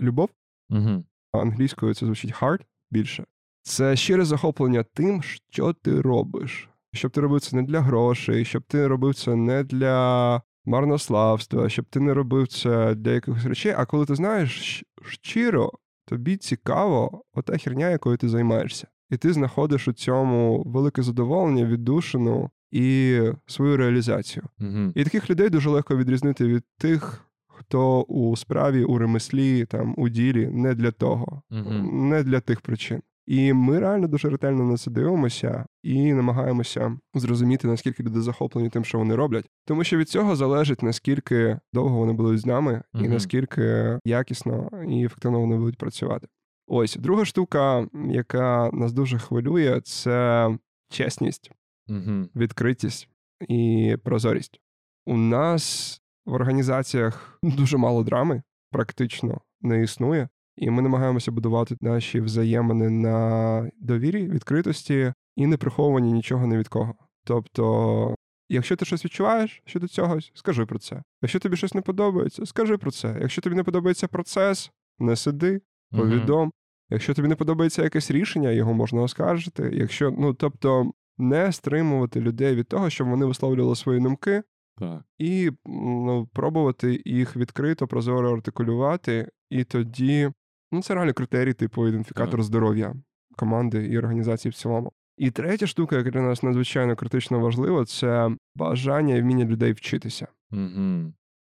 любов. Угу. Англійською це звучить hard більше. Це щире захоплення тим, що ти робиш. Щоб ти робив це не для грошей, щоб ти робив це не для марнославства, щоб ти не робив це для якихось речей. А коли ти знаєш щиро, тобі цікаво ота херня, якою ти займаєшся. І ти знаходиш у цьому велике задоволення, віддушину і свою реалізацію. Угу. І таких людей дуже легко відрізнити від тих, хто у справі, у ремеслі, там у ділі не для того, Угу. не для тих причин. І ми реально дуже ретельно на це дивимося і намагаємося зрозуміти, наскільки люди захоплені тим, що вони роблять. Тому що від цього залежить наскільки довго вони будуть з нами, і Мгм. наскільки якісно і ефективно вони будуть працювати. Ось друга штука, яка нас дуже хвилює, це чесність, Угу. відкритість і прозорість. У нас в організаціях дуже мало драми, практично не існує. І ми намагаємося будувати наші взаємини на довірі, відкритості і не приховуванні нічого ні від кого. Тобто, якщо ти щось відчуваєш щодо цього, скажи про це. Якщо тобі щось не подобається, скажи про це. Якщо тобі не подобається процес, не сиди, повідом. Якщо тобі не подобається якесь рішення, його можна оскаржити. Якщо, ну тобто, не стримувати людей від того, щоб вони висловлювали свої думки, Так. і ну, пробувати їх відкрито, прозоро артикулювати, і тоді ну, це реально критерій, типу ідентифікатор здоров'я команди і організації в цілому. І третя штука, яка для нас надзвичайно критично важлива, це бажання і вміння людей вчитися. Угу.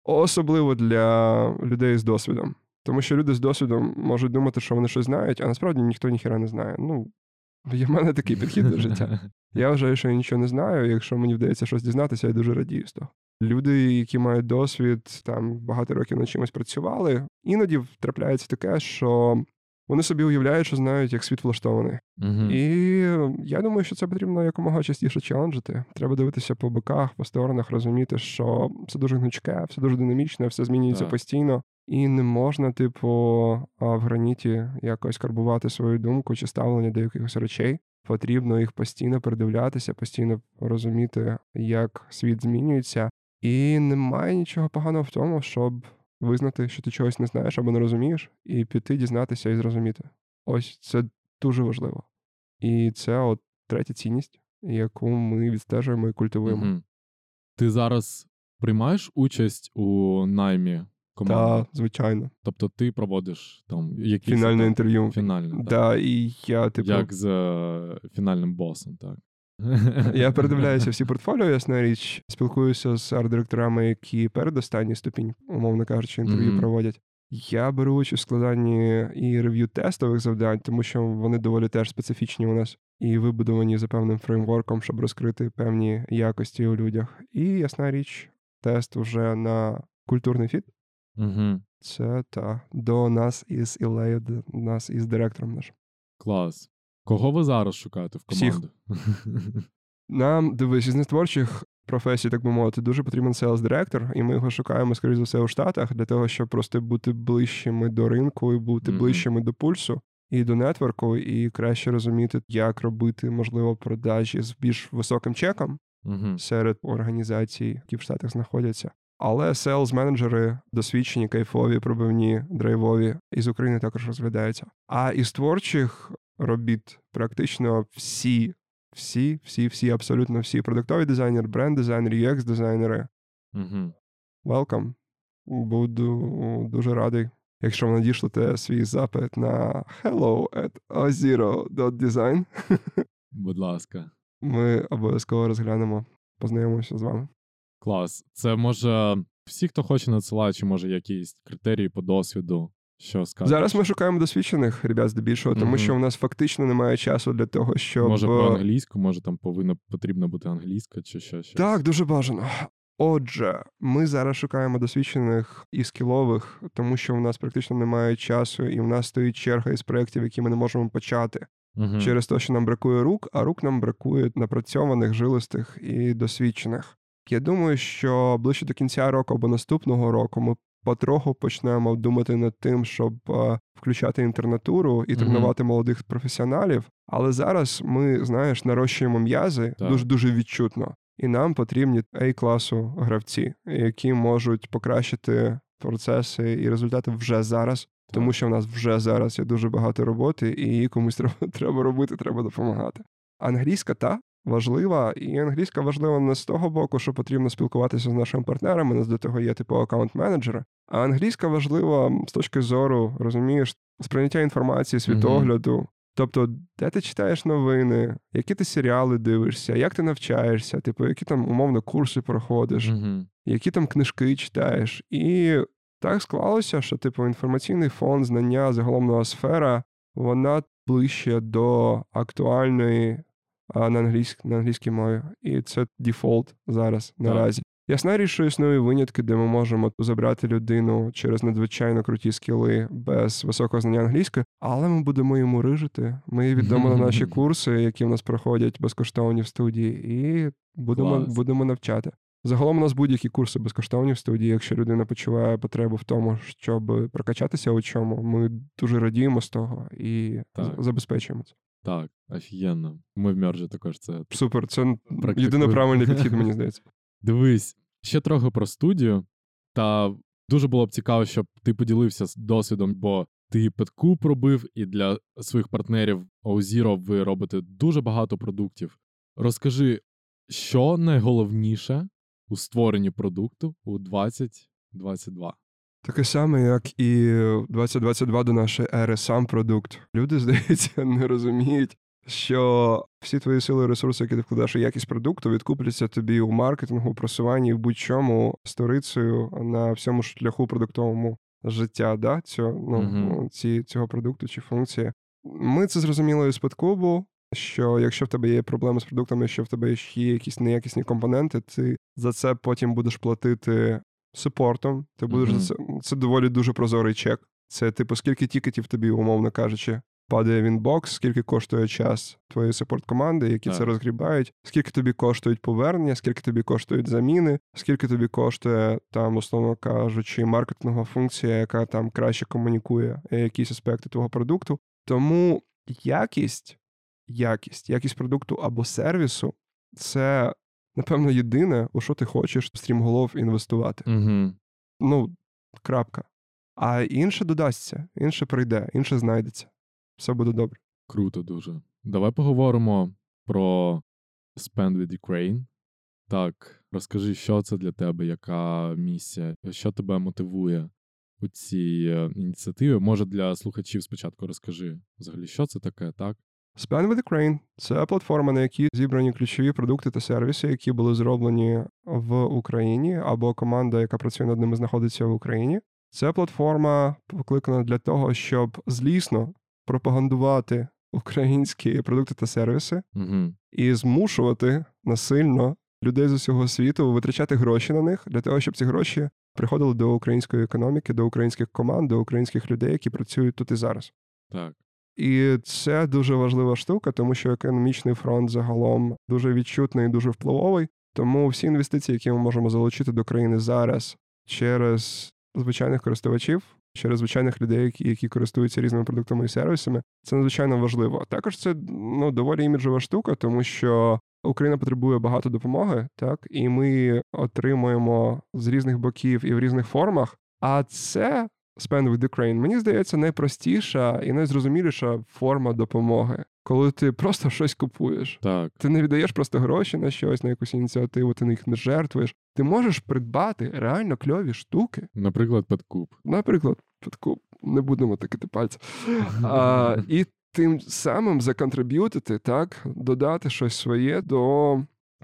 Особливо для людей з досвідом. Тому що люди з досвідом можуть думати, що вони щось знають, а насправді ніхто ніхіра не знає. Ну, є в мене такий підхід до життя. Я вважаю, що я нічого не знаю. Якщо мені вдається щось дізнатися, я дуже радію з того. Люди, які мають досвід, там багато років над чимось працювали, іноді трапляється таке, що вони собі уявляють, що знають, як світ влаштований. Угу. І я думаю, що це потрібно якомога частіше челенджити. Треба дивитися по боках, по сторонах, розуміти, що все дуже гнучке, все дуже динамічне, все змінюється Так. постійно. І не можна, типу, в граніті якось карбувати свою думку чи ставлення до якихось речей. Потрібно їх постійно передивлятися, постійно розуміти, як світ змінюється. І немає нічого поганого в тому, щоб визнати, що ти чогось не знаєш або не розумієш, і піти дізнатися і зрозуміти. Ось це дуже важливо. І це от третя цінність, яку ми відстежуємо і культивуємо. Ти зараз приймаєш участь у наймі команди? Та, звичайно. Тобто ти проводиш там якісь Фінальне інтерв'ю. Фінальне, так. Да, і я, типу, Як з е, фінальним босом, так. я передивляюся всі портфоліо, ясна річ, спілкуюся з арт-директорами, які передостанній ступінь, умовно кажучи, інтерв'ю Мгм. проводять. Я беру участь у складанні і рев'ю тестових завдань, тому що вони доволі теж специфічні у нас і вибудовані за певним фреймворком, щоб розкрити певні якості у людях. І ясна річ, тест вже на культурний фіт. Угу. Це та до нас із Ілею, до нас із директором нашим. Клас. Кого ви зараз шукаєте в Всіх. команду? Нам дивись, із нетворчих професій, так би мовити, дуже потрібен селс директор, і ми його шукаємо, скоріш за все, у Штатах для того, щоб просто бути ближчими до ринку і бути Мгм. ближчими до пульсу і до нетворку, і краще розуміти, як робити, можливо, продажі з більш високим чеком Угу. серед організацій, які в Штатах знаходяться. Але селс менеджери досвідчені, кайфові, пробивні, драйвові із України також розглядаються. А із творчих робіт практично всі, всі, всі, всі, абсолютно всі продуктові дизайнери, бренд-дизайнери, UX-дизайнери. Угу. Welcome. Буду дуже радий. Якщо ви надішлете свій запит на hello at ozero.design, Будь ласка. ми обов'язково розглянемо, познайомимося з вами. Клас. Це може всі, хто хоче надсилати, чи може якісь критерії по досвіду. Що скажеш? Зараз ми шукаємо досвідчених ребят здебільшого, тому Мгм. що в нас фактично немає часу для того, щоб Може по англійську, може там повинна потрібна бути англійська чи ще щось. так дуже бажано. Отже, ми зараз шукаємо досвідчених і скілових, тому що в нас практично немає часу, і в нас стоїть черга із проєктів, які ми не можемо почати Угу. через те, що нам бракує рук, а рук нам бракує напрацьованих, жилистих і досвідчених. Я думаю, що ближче до кінця року або наступного року ми потроху почнемо думати над тим, щоб е, включати інтернатуру і тренувати молодих професіоналів. Але зараз ми, знаєш, нарощуємо м'язи дуже дуже відчутно, і нам потрібні A-класу гравці, які можуть покращити процеси і результати вже зараз. Тому що в нас вже зараз є дуже багато роботи, і її комусь треба, треба робити, треба допомагати. Англійська та важлива, і англійська важлива не з того боку, що потрібно спілкуватися з нашими партнерами. У нас до того є типу аккаунт-менеджери. А англійська важлива з точки зору, розумієш, сприйняття інформації, світогляду. Mm-hmm. Тобто, де ти читаєш новини, які ти серіали дивишся, як ти навчаєшся, типу, які там умовно курси проходиш, mm-hmm. які там книжки читаєш. І так склалося, що, типу, інформаційний фон, знання, загалом сфера, вона ближче до актуальної на англійськ, на англійській мові. І це дефолт зараз наразі. Ясна річ, що існують винятки, де ми можемо забрати людину через надзвичайно круті скіли без високого знання англійської, але ми будемо йому рижити. Ми віддамо на наші курси, які в нас проходять безкоштовні в студії, і будемо, будемо навчати. Загалом у нас будь-які курси безкоштовні в студії. Якщо людина почуває потребу в тому, щоб прокачатися у чому, ми дуже радіємо з того і так. забезпечуємо це. Так, офігенно. Ми в Мержі також це. Супер, це єдино правильний підхід, мені здається. Дивись, ще трохи про студію, та дуже було б цікаво, щоб ти поділився з досвідом, бо ти Петку пробив, і для своїх партнерів OZero ви робите дуже багато продуктів. Розкажи, що найголовніше у створенні продукту у 2022? Таке саме, як і 2022 до нашої ери сам продукт. Люди, здається, не розуміють, що всі твої сили і ресурси, які ти вкладаєш у якість продукту, відкупляться тобі у маркетингу, просуванні, в будь-чому сторицею на всьому шляху продуктовому життя, да, цього, ну, mm-hmm. ці, цього продукту чи функції. Ми це зрозуміли із Спадкубу, що якщо в тебе є проблеми з продуктами, що в тебе є якісь неякісні компоненти, ти за це потім будеш платити супортом. Ти будеш mm-hmm. це. Це доволі дуже прозорий чек. Це, типу, скільки тікетів тобі, умовно кажучи, падає в інбокс, скільки коштує час твоєї саппорт-команди, які так. це розгрібають, скільки тобі коштують повернення, скільки тобі коштують заміни, скільки тобі коштує там, условно кажучи, маркетингова функція, яка там краще комунікує якісь аспекти твого продукту. Тому якість, якість, якість продукту або сервісу це, напевно, єдине, у що ти хочеш стрімголов інвестувати. Угу. Ну, крапка. А інше додасться, інше прийде, інше знайдеться все буде добре. Круто дуже. Давай поговоримо про Spend with Ukraine. Так, розкажи, що це для тебе, яка місія, що тебе мотивує у цій е, ініціативі? Може, для слухачів спочатку розкажи взагалі, що це таке, так? Spend with Ukraine – це платформа, на якій зібрані ключові продукти та сервіси, які були зроблені в Україні, або команда, яка працює над ними, знаходиться в Україні. Це платформа покликана для того, щоб злісно пропагандувати українські продукти та сервіси угу. і змушувати насильно людей з усього світу витрачати гроші на них для того, щоб ці гроші приходили до української економіки, до українських команд, до українських людей, які працюють тут і зараз. Так. І це дуже важлива штука, тому що економічний фронт загалом дуже відчутний і дуже впливовий. Тому всі інвестиції, які ми можемо залучити до країни зараз через звичайних користувачів, через звичайних людей, які користуються різними продуктами і сервісами. Це надзвичайно важливо. Також це ну доволі іміджова штука, тому що Україна потребує багато допомоги, так і ми отримуємо з різних боків і в різних формах. А це Spend with Ukraine, мені здається, найпростіша і найзрозуміліша форма допомоги коли ти просто щось купуєш. Так. Ти не віддаєш просто гроші на щось, на якусь ініціативу, ти їх не жертвуєш. Ти можеш придбати реально кльові штуки. Наприклад, подкуп. Наприклад, подкуп. Не будемо такити пальці. А, І тим самим законтриб'ютити, так, додати щось своє до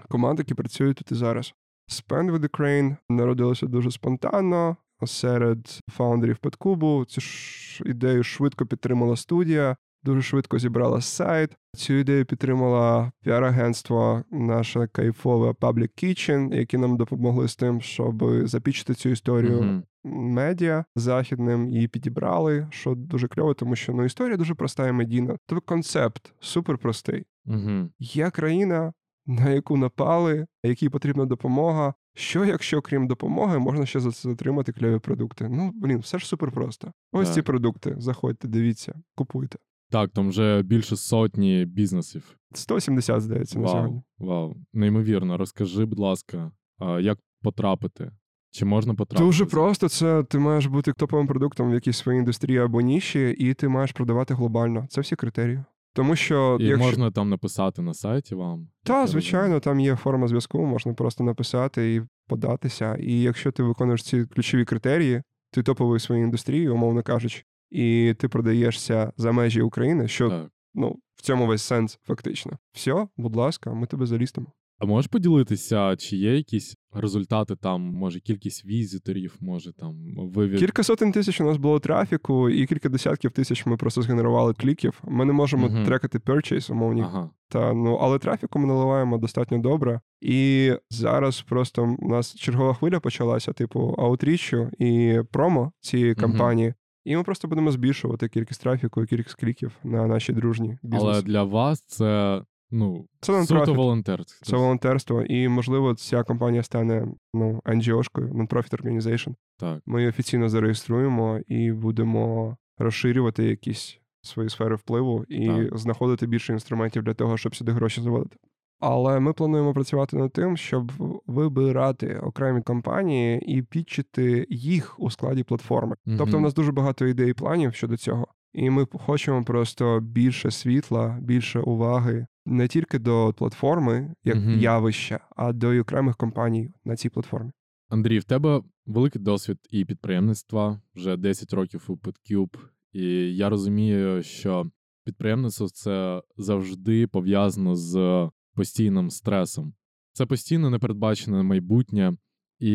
команд, які працюють тут і зараз. Spend with Ukraine народилося дуже спонтанно. Серед фаундерів Подкубу цю ж ідею швидко підтримала студія дуже швидко зібрала сайт. Цю ідею підтримала піар-агентство, наше кайфове Public Kitchen, які нам допомогли з тим, щоб запічити цю історію uh-huh. медіа західним і підібрали, що дуже кльово, тому що ну історія дуже проста і медійна. Тобто концепт супер простий. Uh-huh. Є країна, на яку напали, якій потрібна допомога. Що, якщо крім допомоги, можна ще за це отримати кльові продукти? Ну блін, все ж супер просто. Ось так. ці продукти. Заходьте, дивіться, купуйте. Так, там вже більше сотні бізнесів. 170, здається, вау, на сьогодні. Вау, неймовірно. Розкажи, будь ласка, як потрапити? Чи можна потрапити? Дуже просто це ти маєш бути топовим продуктом в якійсь своїй індустрії або ніші, і ти маєш продавати глобально. Це всі критерії. Тому що І якщо... можна там написати на сайті вам. Так, звичайно, там є форма зв'язку, можна просто написати і податися. І якщо ти виконуєш ці ключові критерії, ти топовий в своїй індустрії, умовно кажучи, і ти продаєшся за межі України, що Так. ну в цьому весь сенс, фактично. Все, будь ласка, ми тебе залістимо. А можеш поділитися, чи є якісь результати там, може, кількість візиторів, може там вивід. Кілька сотень тисяч у нас було трафіку, і кілька десятків тисяч ми просто згенерували кліків. Ми не можемо Мгм. трекати purchase, умовні Ага. Та ну але трафіку ми наливаємо достатньо добре. І зараз просто у нас чергова хвиля почалася, типу аутрічу і промо цієї кампанії. І ми просто будемо збільшувати кількість трафіку і кількість кліків на наші дружні бізнес. Але для вас це ну, Це суто волонтерство. Це волонтерство, і можливо, ця компанія стане ну NGO-шкою, non-profit organization. Так. Ми її офіційно зареєструємо і будемо розширювати якісь свої сфери впливу і Так. знаходити більше інструментів для того, щоб сюди гроші заводити. Але ми плануємо працювати над тим, щоб вибирати окремі компанії і підчити їх у складі платформи. Мгм. Тобто, у нас дуже багато ідей і планів щодо цього. І ми хочемо просто більше світла, більше уваги не тільки до платформи як Мгм. явища, а до й окремих компаній на цій платформі. Андрій, в тебе великий досвід і підприємництва, вже 10 років у PetCube. І я розумію, що підприємництво це завжди пов'язано з постійним стресом. Це постійно непередбачене майбутнє. І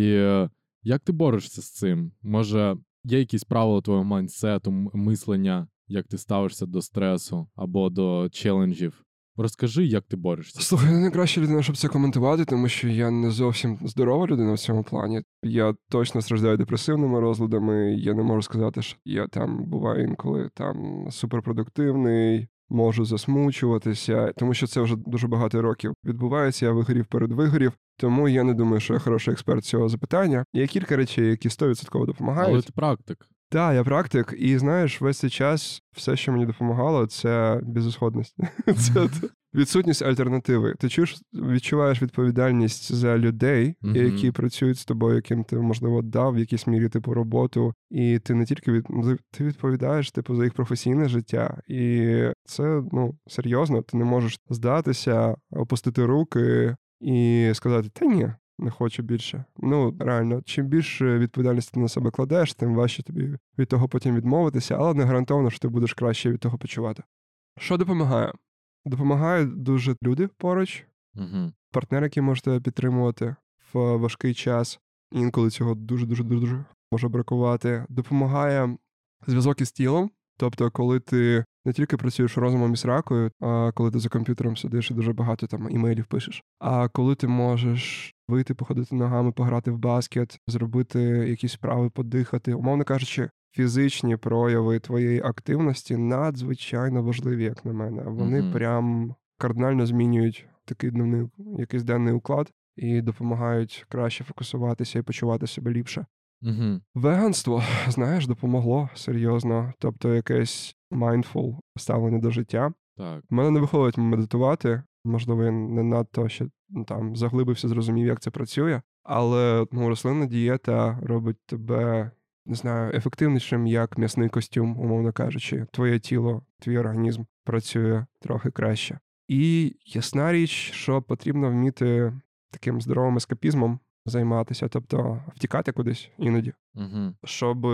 як ти борешся з цим? Може, є якісь правила твого майндсету, мислення, як ти ставишся до стресу або до челенджів? Розкажи, як ти борешся. Слухай, я не людина, щоб це коментувати, тому що я не зовсім здорова людина в цьому плані. Я точно страждаю депресивними розладами. Я не можу сказати, що я там буваю інколи там суперпродуктивний, можу засмучуватися, тому що це вже дуже багато років відбувається. Я вигорів перед вигорів. Тому я не думаю, що я хороший експерт цього запитання. Є кілька речей, які 100% допомагають. Але ти практик. Так, я практик, і знаєш, весь цей час все, що мені допомагало, це безісходність. Це відсутність альтернативи. Ти чуєш, відчуваєш відповідальність за людей, які працюють з тобою, яким ти, можливо, дав в якійсь мірі типу роботу. І ти не тільки від ти відповідаєш типу за їх професійне життя. І це ну серйозно. Ти не можеш здатися, опустити руки і сказати: Та ні, не хочу більше. Ну реально, чим більше відповідальності ти на себе кладеш, тим важче тобі від того потім відмовитися, але не гарантовано, що ти будеш краще від того почувати. Що допомагає? Допомагають дуже люди поруч, Угу. партнери, які можете підтримувати в важкий час. Інколи цього дуже дуже дуже може бракувати. Допомагає зв'язок із тілом. Тобто, коли ти не тільки працюєш розумом і сракою, а коли ти за комп'ютером сидиш і дуже багато там імейлів пишеш. А коли ти можеш вийти, походити ногами, пограти в баскет, зробити якісь справи, подихати, умовно кажучи, фізичні прояви твоєї активності надзвичайно важливі, як на мене. Вони Мгм. прям кардинально змінюють такий дневний якийсь денний уклад і допомагають краще фокусуватися і почувати себе ліпше. Угу. Веганство, знаєш, допомогло серйозно, тобто якесь mindful ставлення до життя. Так. У мене не виходить медитувати. Можливо, я не надто ще ну, там заглибився, зрозумів, як це працює. Але ну, рослинна дієта робить тебе, не знаю, ефективнішим як м'ясний костюм, умовно кажучи. Твоє тіло, твій організм працює трохи краще. І ясна річ, що потрібно вміти таким здоровим ескапізмом займатися, тобто втікати кудись іноді Угу. щоб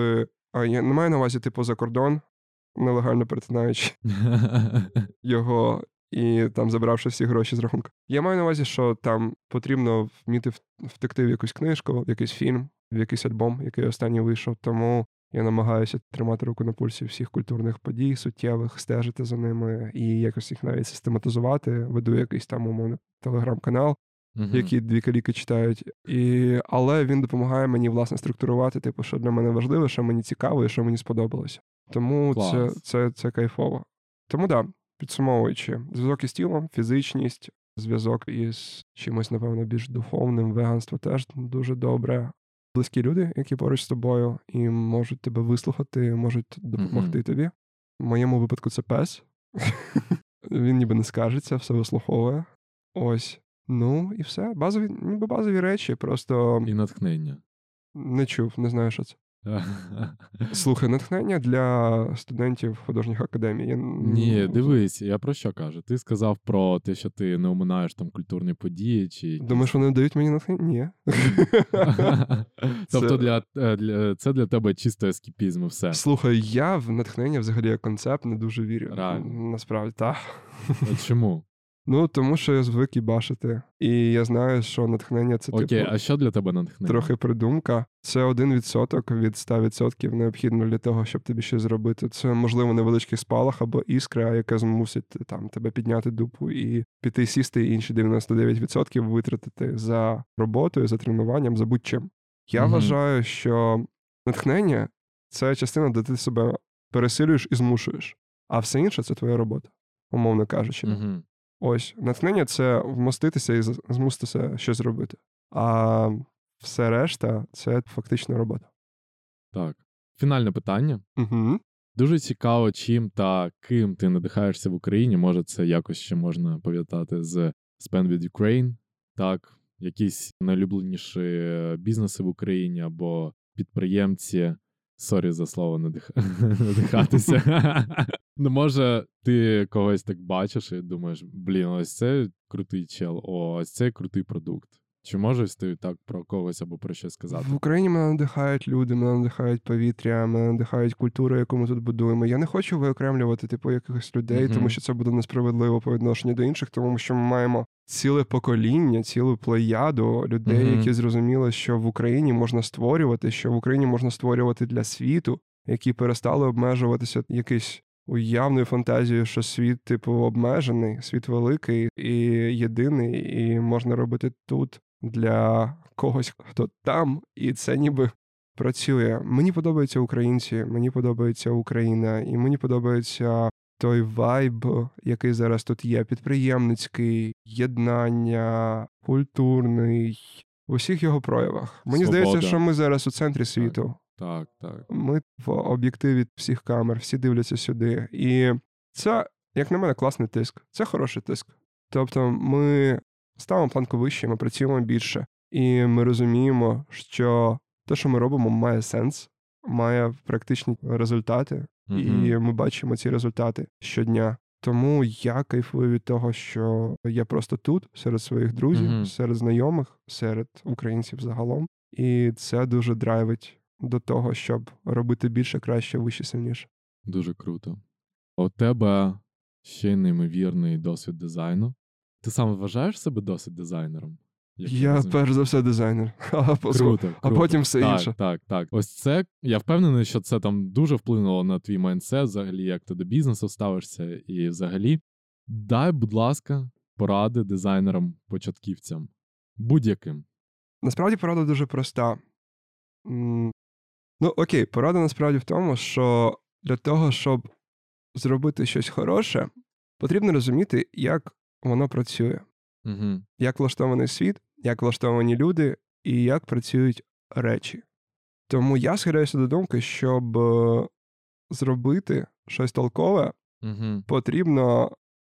а я не маю на увазі, типу, за кордон, нелегально перетинаючи його і там забравши всі гроші з рахунку. Я маю на увазі, що там потрібно вміти втекти в якусь книжку, в якийсь фільм, в якийсь альбом, який останній вийшов. Тому я намагаюся тримати руку на пульсі всіх культурних подій, суттєвих, стежити за ними і якось їх навіть систематизувати. Веду якийсь там умовно телеграм-канал, Мгм. які дві каліки читають. І... Але він допомагає мені власне структурувати, типу, що для мене важливо, що мені цікаво і що мені сподобалося. Тому це, Клас. це, це кайфово. Тому да, підсумовуючи, зв'язок із тілом, фізичність, зв'язок із чимось, напевно, більш духовним, веганство теж дуже добре. Близькі люди, які поруч з тобою, і можуть тебе вислухати, можуть допомогти тобі. В моєму випадку це пес. Він ніби не скажеться, все вислуховує. Ось. Ну і все. Базові, ніби базові речі, просто І натхнення. не чув, не знаю, що це. Слухай, натхнення для студентів художніх академій. Я... Ні, дивись, я про що кажу? Ти сказав про те, що ти не оминаєш там культурні події. чи... Думаєш, вони дають мені натхнення? Ні. Тобто для, е, для, це для тебе чисто ескіпізм і все. Слухай, я в натхнення взагалі як концепт не дуже вірю. Реально? Насправді, так. Чому? Ну, тому що я звик і бачити. І я знаю, що натхнення це Окей, типу, а що для тебе натхнення? трохи придумка. Це один відсоток від 100% необхідно для того, щоб тобі щось зробити. Це можливо невеличкий спалах або іскра, яка змусить там тебе підняти дупу і піти сісти, і інші 99% витратити за роботою, за тренуванням, за будь-чим. Я Мгм. вважаю, що натхнення це частина, де ти себе пересилюєш і змушуєш, а все інше це твоя робота, умовно кажучи. Угу. Ось натхнення це вмоститися і з- змуситися щось зробити. А все решта це фактично робота. Так. Фінальне питання. Угу. Дуже цікаво, чим та ким ти надихаєшся в Україні. Може, це якось ще можна пов'язати з Spend with Ukraine, так, якісь найулюбленіші е, бізнеси в Україні або підприємці. Sorry за слово надих... надихатися. ну, може, ти когось так бачиш і думаєш, блін, ось це крутий чел, о, ось це крутий продукт. Чи можеш ти так про когось або про щось сказати? В Україні мене надихають люди, мене надихають повітря, мене надихають культура, яку ми тут будуємо. Я не хочу виокремлювати типу якихось людей, Мгм. тому що це буде несправедливо по відношенню до інших, тому що ми маємо ціле покоління, цілу плеяду людей, Мгм. які зрозуміли, що в Україні можна створювати, що в Україні можна створювати для світу, які перестали обмежуватися якийсь уявною фантазією, що світ, типу, обмежений, світ великий і єдиний, і можна робити тут для когось, хто там, і це ніби працює. Мені подобаються українці, мені подобається Україна, і мені подобається той вайб, який зараз тут є: підприємницький, єднання, культурний. В усіх його проявах. Мені здається, що ми зараз у центрі світу. Так, так. Ми в об'єктиві всіх камер, всі дивляться сюди. І це, як на мене, класний тиск. Це хороший тиск. Тобто, ми ставимо планку вище, ми працюємо більше, і ми розуміємо, що те, що ми робимо, має сенс, має практичні результати, і ми бачимо ці результати щодня. Тому я кайфую від того, що я просто тут, серед своїх друзів, Мгм. серед знайомих, серед українців загалом. І це дуже драйвить до того, щоб робити більше, краще, вище, сильніше. Дуже круто. У тебе ще неймовірний досвід дизайну. Ти сам вважаєш себе досить дизайнером? Я розумію? перш за все дизайнер, а, по- Круто, а потім все так, інше. Так, так. Ось це. Я впевнений, що це там дуже вплинуло на твій майндсет, взагалі, як ти до бізнесу ставишся, і взагалі. Дай, будь ласка, поради дизайнерам-початківцям. Будь-яким. Насправді порада дуже проста. Ну, окей, порада насправді в тому, що для того, щоб зробити щось хороше, потрібно розуміти, як воно працює, Угу. як влаштований світ, як влаштовані люди і як працюють речі. Тому я схиляюся до думки, щоб е, зробити щось толкове, Угу. потрібно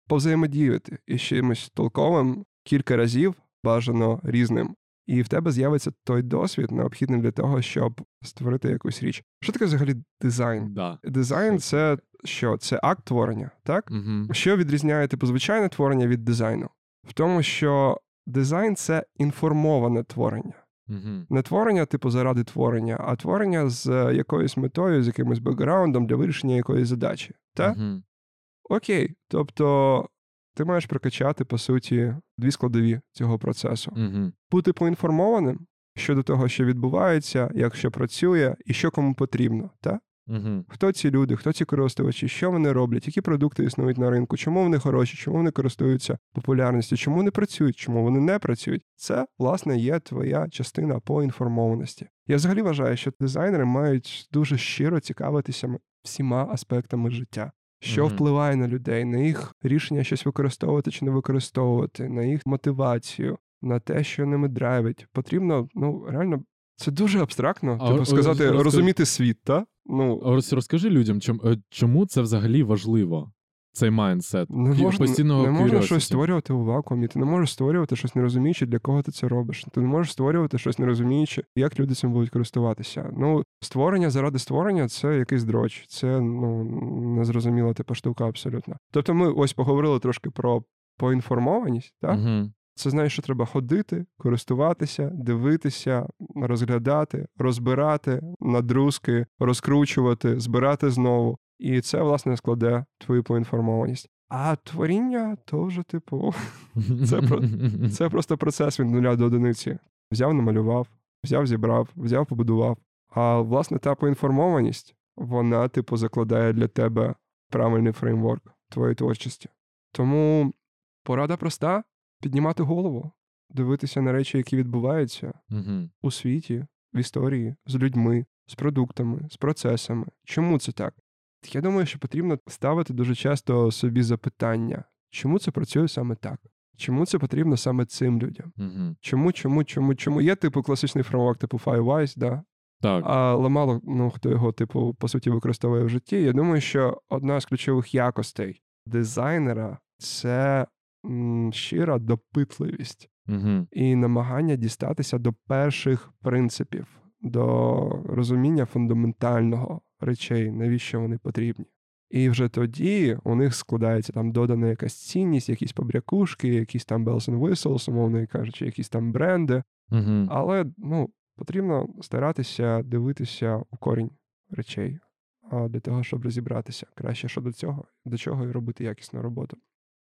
повзаємодіяти із чимось толковим кілька разів, бажано різним. І в тебе з'явиться той досвід, необхідний для того, щоб створити якусь річ. Що таке взагалі дизайн? Да. Дизайн це що? Це акт творення, так? Угу. Що відрізняє типу звичайне творення від дизайну? В тому, що дизайн це інформоване творення. Угу. Не творення, типу, заради творення, а творення з якоюсь метою, з якимось бекграундом для вирішення якоїсь задачі. Так? Угу. Окей, тобто ти маєш прокачати, по суті, дві складові цього процесу: Угу. бути поінформованим щодо того, що відбувається, як що працює і що кому потрібно. Та? Угу. Хто ці люди, хто ці користувачі, що вони роблять, які продукти існують на ринку, чому вони хороші, чому вони користуються популярністю, чому вони працюють, чому вони не працюють. Це, власне, є твоя частина поінформованості. Я взагалі вважаю, що дизайнери мають дуже щиро цікавитися всіма аспектами життя. Що Мгм. впливає на людей, на їх рішення щось використовувати чи не використовувати, на їх мотивацію, на те, що ними драйвить. Потрібно, ну реально, це дуже абстрактно. А Типу сказати, розкажи- розуміти світ, та? Ну, розкажи людям, е, чому це взагалі важливо? Цей майндсет. Не можна, постійного не можна щось створювати у вакуумі. Ти не можеш створювати щось не розуміючи, для кого ти це робиш. Ти не можеш створювати щось не розуміючи, як люди цим будуть користуватися. Ну, створення заради створення це якийсь дроч, це ну незрозуміла типу штука абсолютно. Тобто, ми ось поговорили трошки про поінформованість, так? Угу. Це знаєш, що треба ходити, користуватися, дивитися, розглядати, розбирати надрузки, розкручувати, збирати знову. І це, власне, складе твою поінформованість. А творіння то вже, типу, Це про- це просто процес від нуля до одиниці. Взяв, намалював, взяв, зібрав, взяв, побудував. А власне та поінформованість, вона, типу, закладає для тебе правильний фреймворк твоєї творчості. Тому порада проста: піднімати голову, дивитися на речі, які відбуваються у світі, в історії, з людьми, з продуктами, з процесами. Чому це так? Я думаю, що потрібно ставити дуже часто собі запитання, чому це працює саме так? Чому це потрібно саме цим людям? Угу. Чому, чому, чому, чому? Є типу класичний фреймворк, типу Firewise, да? Так. але мало ну, хто його, типу, по суті, використовує в житті. Я думаю, що одна з ключових якостей дизайнера це м, щира допитливість Угу. і намагання дістатися до перших принципів, до розуміння фундаментального речей, навіщо вони потрібні. І вже тоді у них складається там додана якась цінність, якісь побрякушки, якісь там bells and whistles, умовно кажучи, якісь там бренди. Угу. Але ну, потрібно старатися дивитися у корінь речей а для того, щоб розібратися. Краще, що до цього, до чого і робити якісну роботу.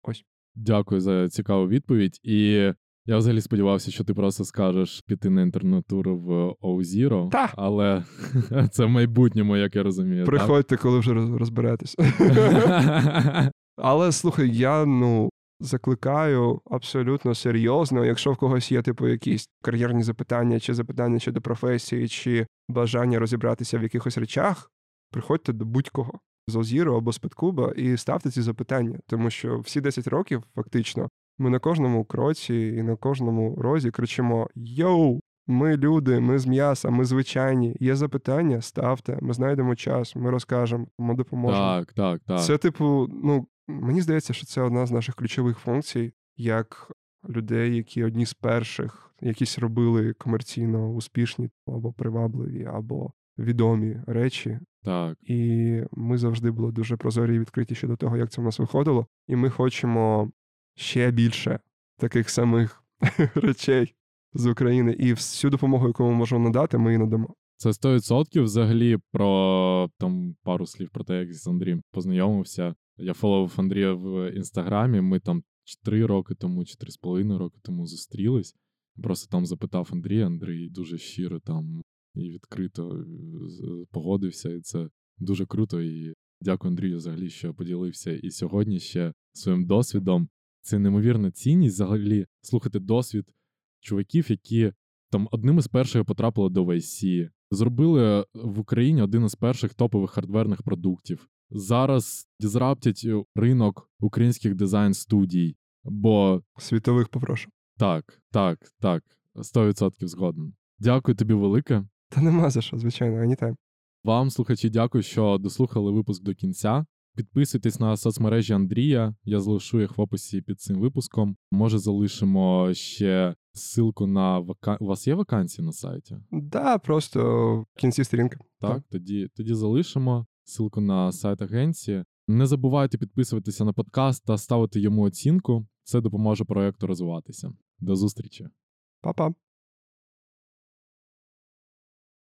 Ось. Дякую за цікаву відповідь. І я взагалі сподівався, що ти просто скажеш піти на інтернет-тур в OZero, Та! але це в майбутньому, як я розумію. так? Приходьте, коли вже роз- розберетесь. Але слухай, я ну закликаю абсолютно серйозно, якщо в когось є типу якісь кар'єрні запитання, чи запитання щодо професії, чи бажання розібратися в якихось речах, приходьте до будь-кого з Озіру або з Петкуба і ставте ці запитання, тому що всі 10 років, фактично, ми на кожному кроці і на кожному розі кричимо: Йоу! Ми люди, ми з м'яса, ми звичайні. Є запитання, ставте, ми знайдемо час, ми розкажемо, ми допоможемо. Так, так, так. Це, типу, ну, мені здається, що це одна з наших ключових функцій, як людей, які одні з перших якісь робили комерційно успішні або привабливі, або відомі речі. так. І ми завжди були дуже прозорі і відкриті щодо того, як це в нас виходило. І ми хочемо ще більше таких самих речей з України. І всю допомогу, яку ми можемо надати, ми її надамо. Це 100% взагалі про там пару слів про те, як з Андрієм познайомився. Я фоловив Андрія в інстаграмі. Ми там 4 роки тому, 4,5 роки тому зустрілись. Просто там запитав Андрія. Андрій дуже щиро там і відкрито е, погодився. І це дуже круто. І дякую Андрію взагалі, що поділився і сьогодні ще своїм досвідом. Це неймовірна цінність взагалі слухати досвід чуваків, які там одним із перших потрапили до VC, зробили в Україні один із перших топових хардверних продуктів. Зараз дізраптять ринок українських дизайн студій. Бо Світових попрошу. так, так, так, 100% згоден. Дякую тобі велике. Та нема за що, звичайно, anytime. Вам, слухачі, дякую, що дослухали випуск до кінця. Підписуйтесь на соцмережі Андрія. Я залишу їх в описі під цим випуском. Може, залишимо ще ссылку на вака... У вас є вакансії на сайті? Да, просто в кінці сторінки. Так, тоді, тоді залишимо ссылку на сайт агенції. Не забувайте підписуватися на подкаст та ставити йому оцінку. Це допоможе проекту розвиватися. До зустрічі! Па-па.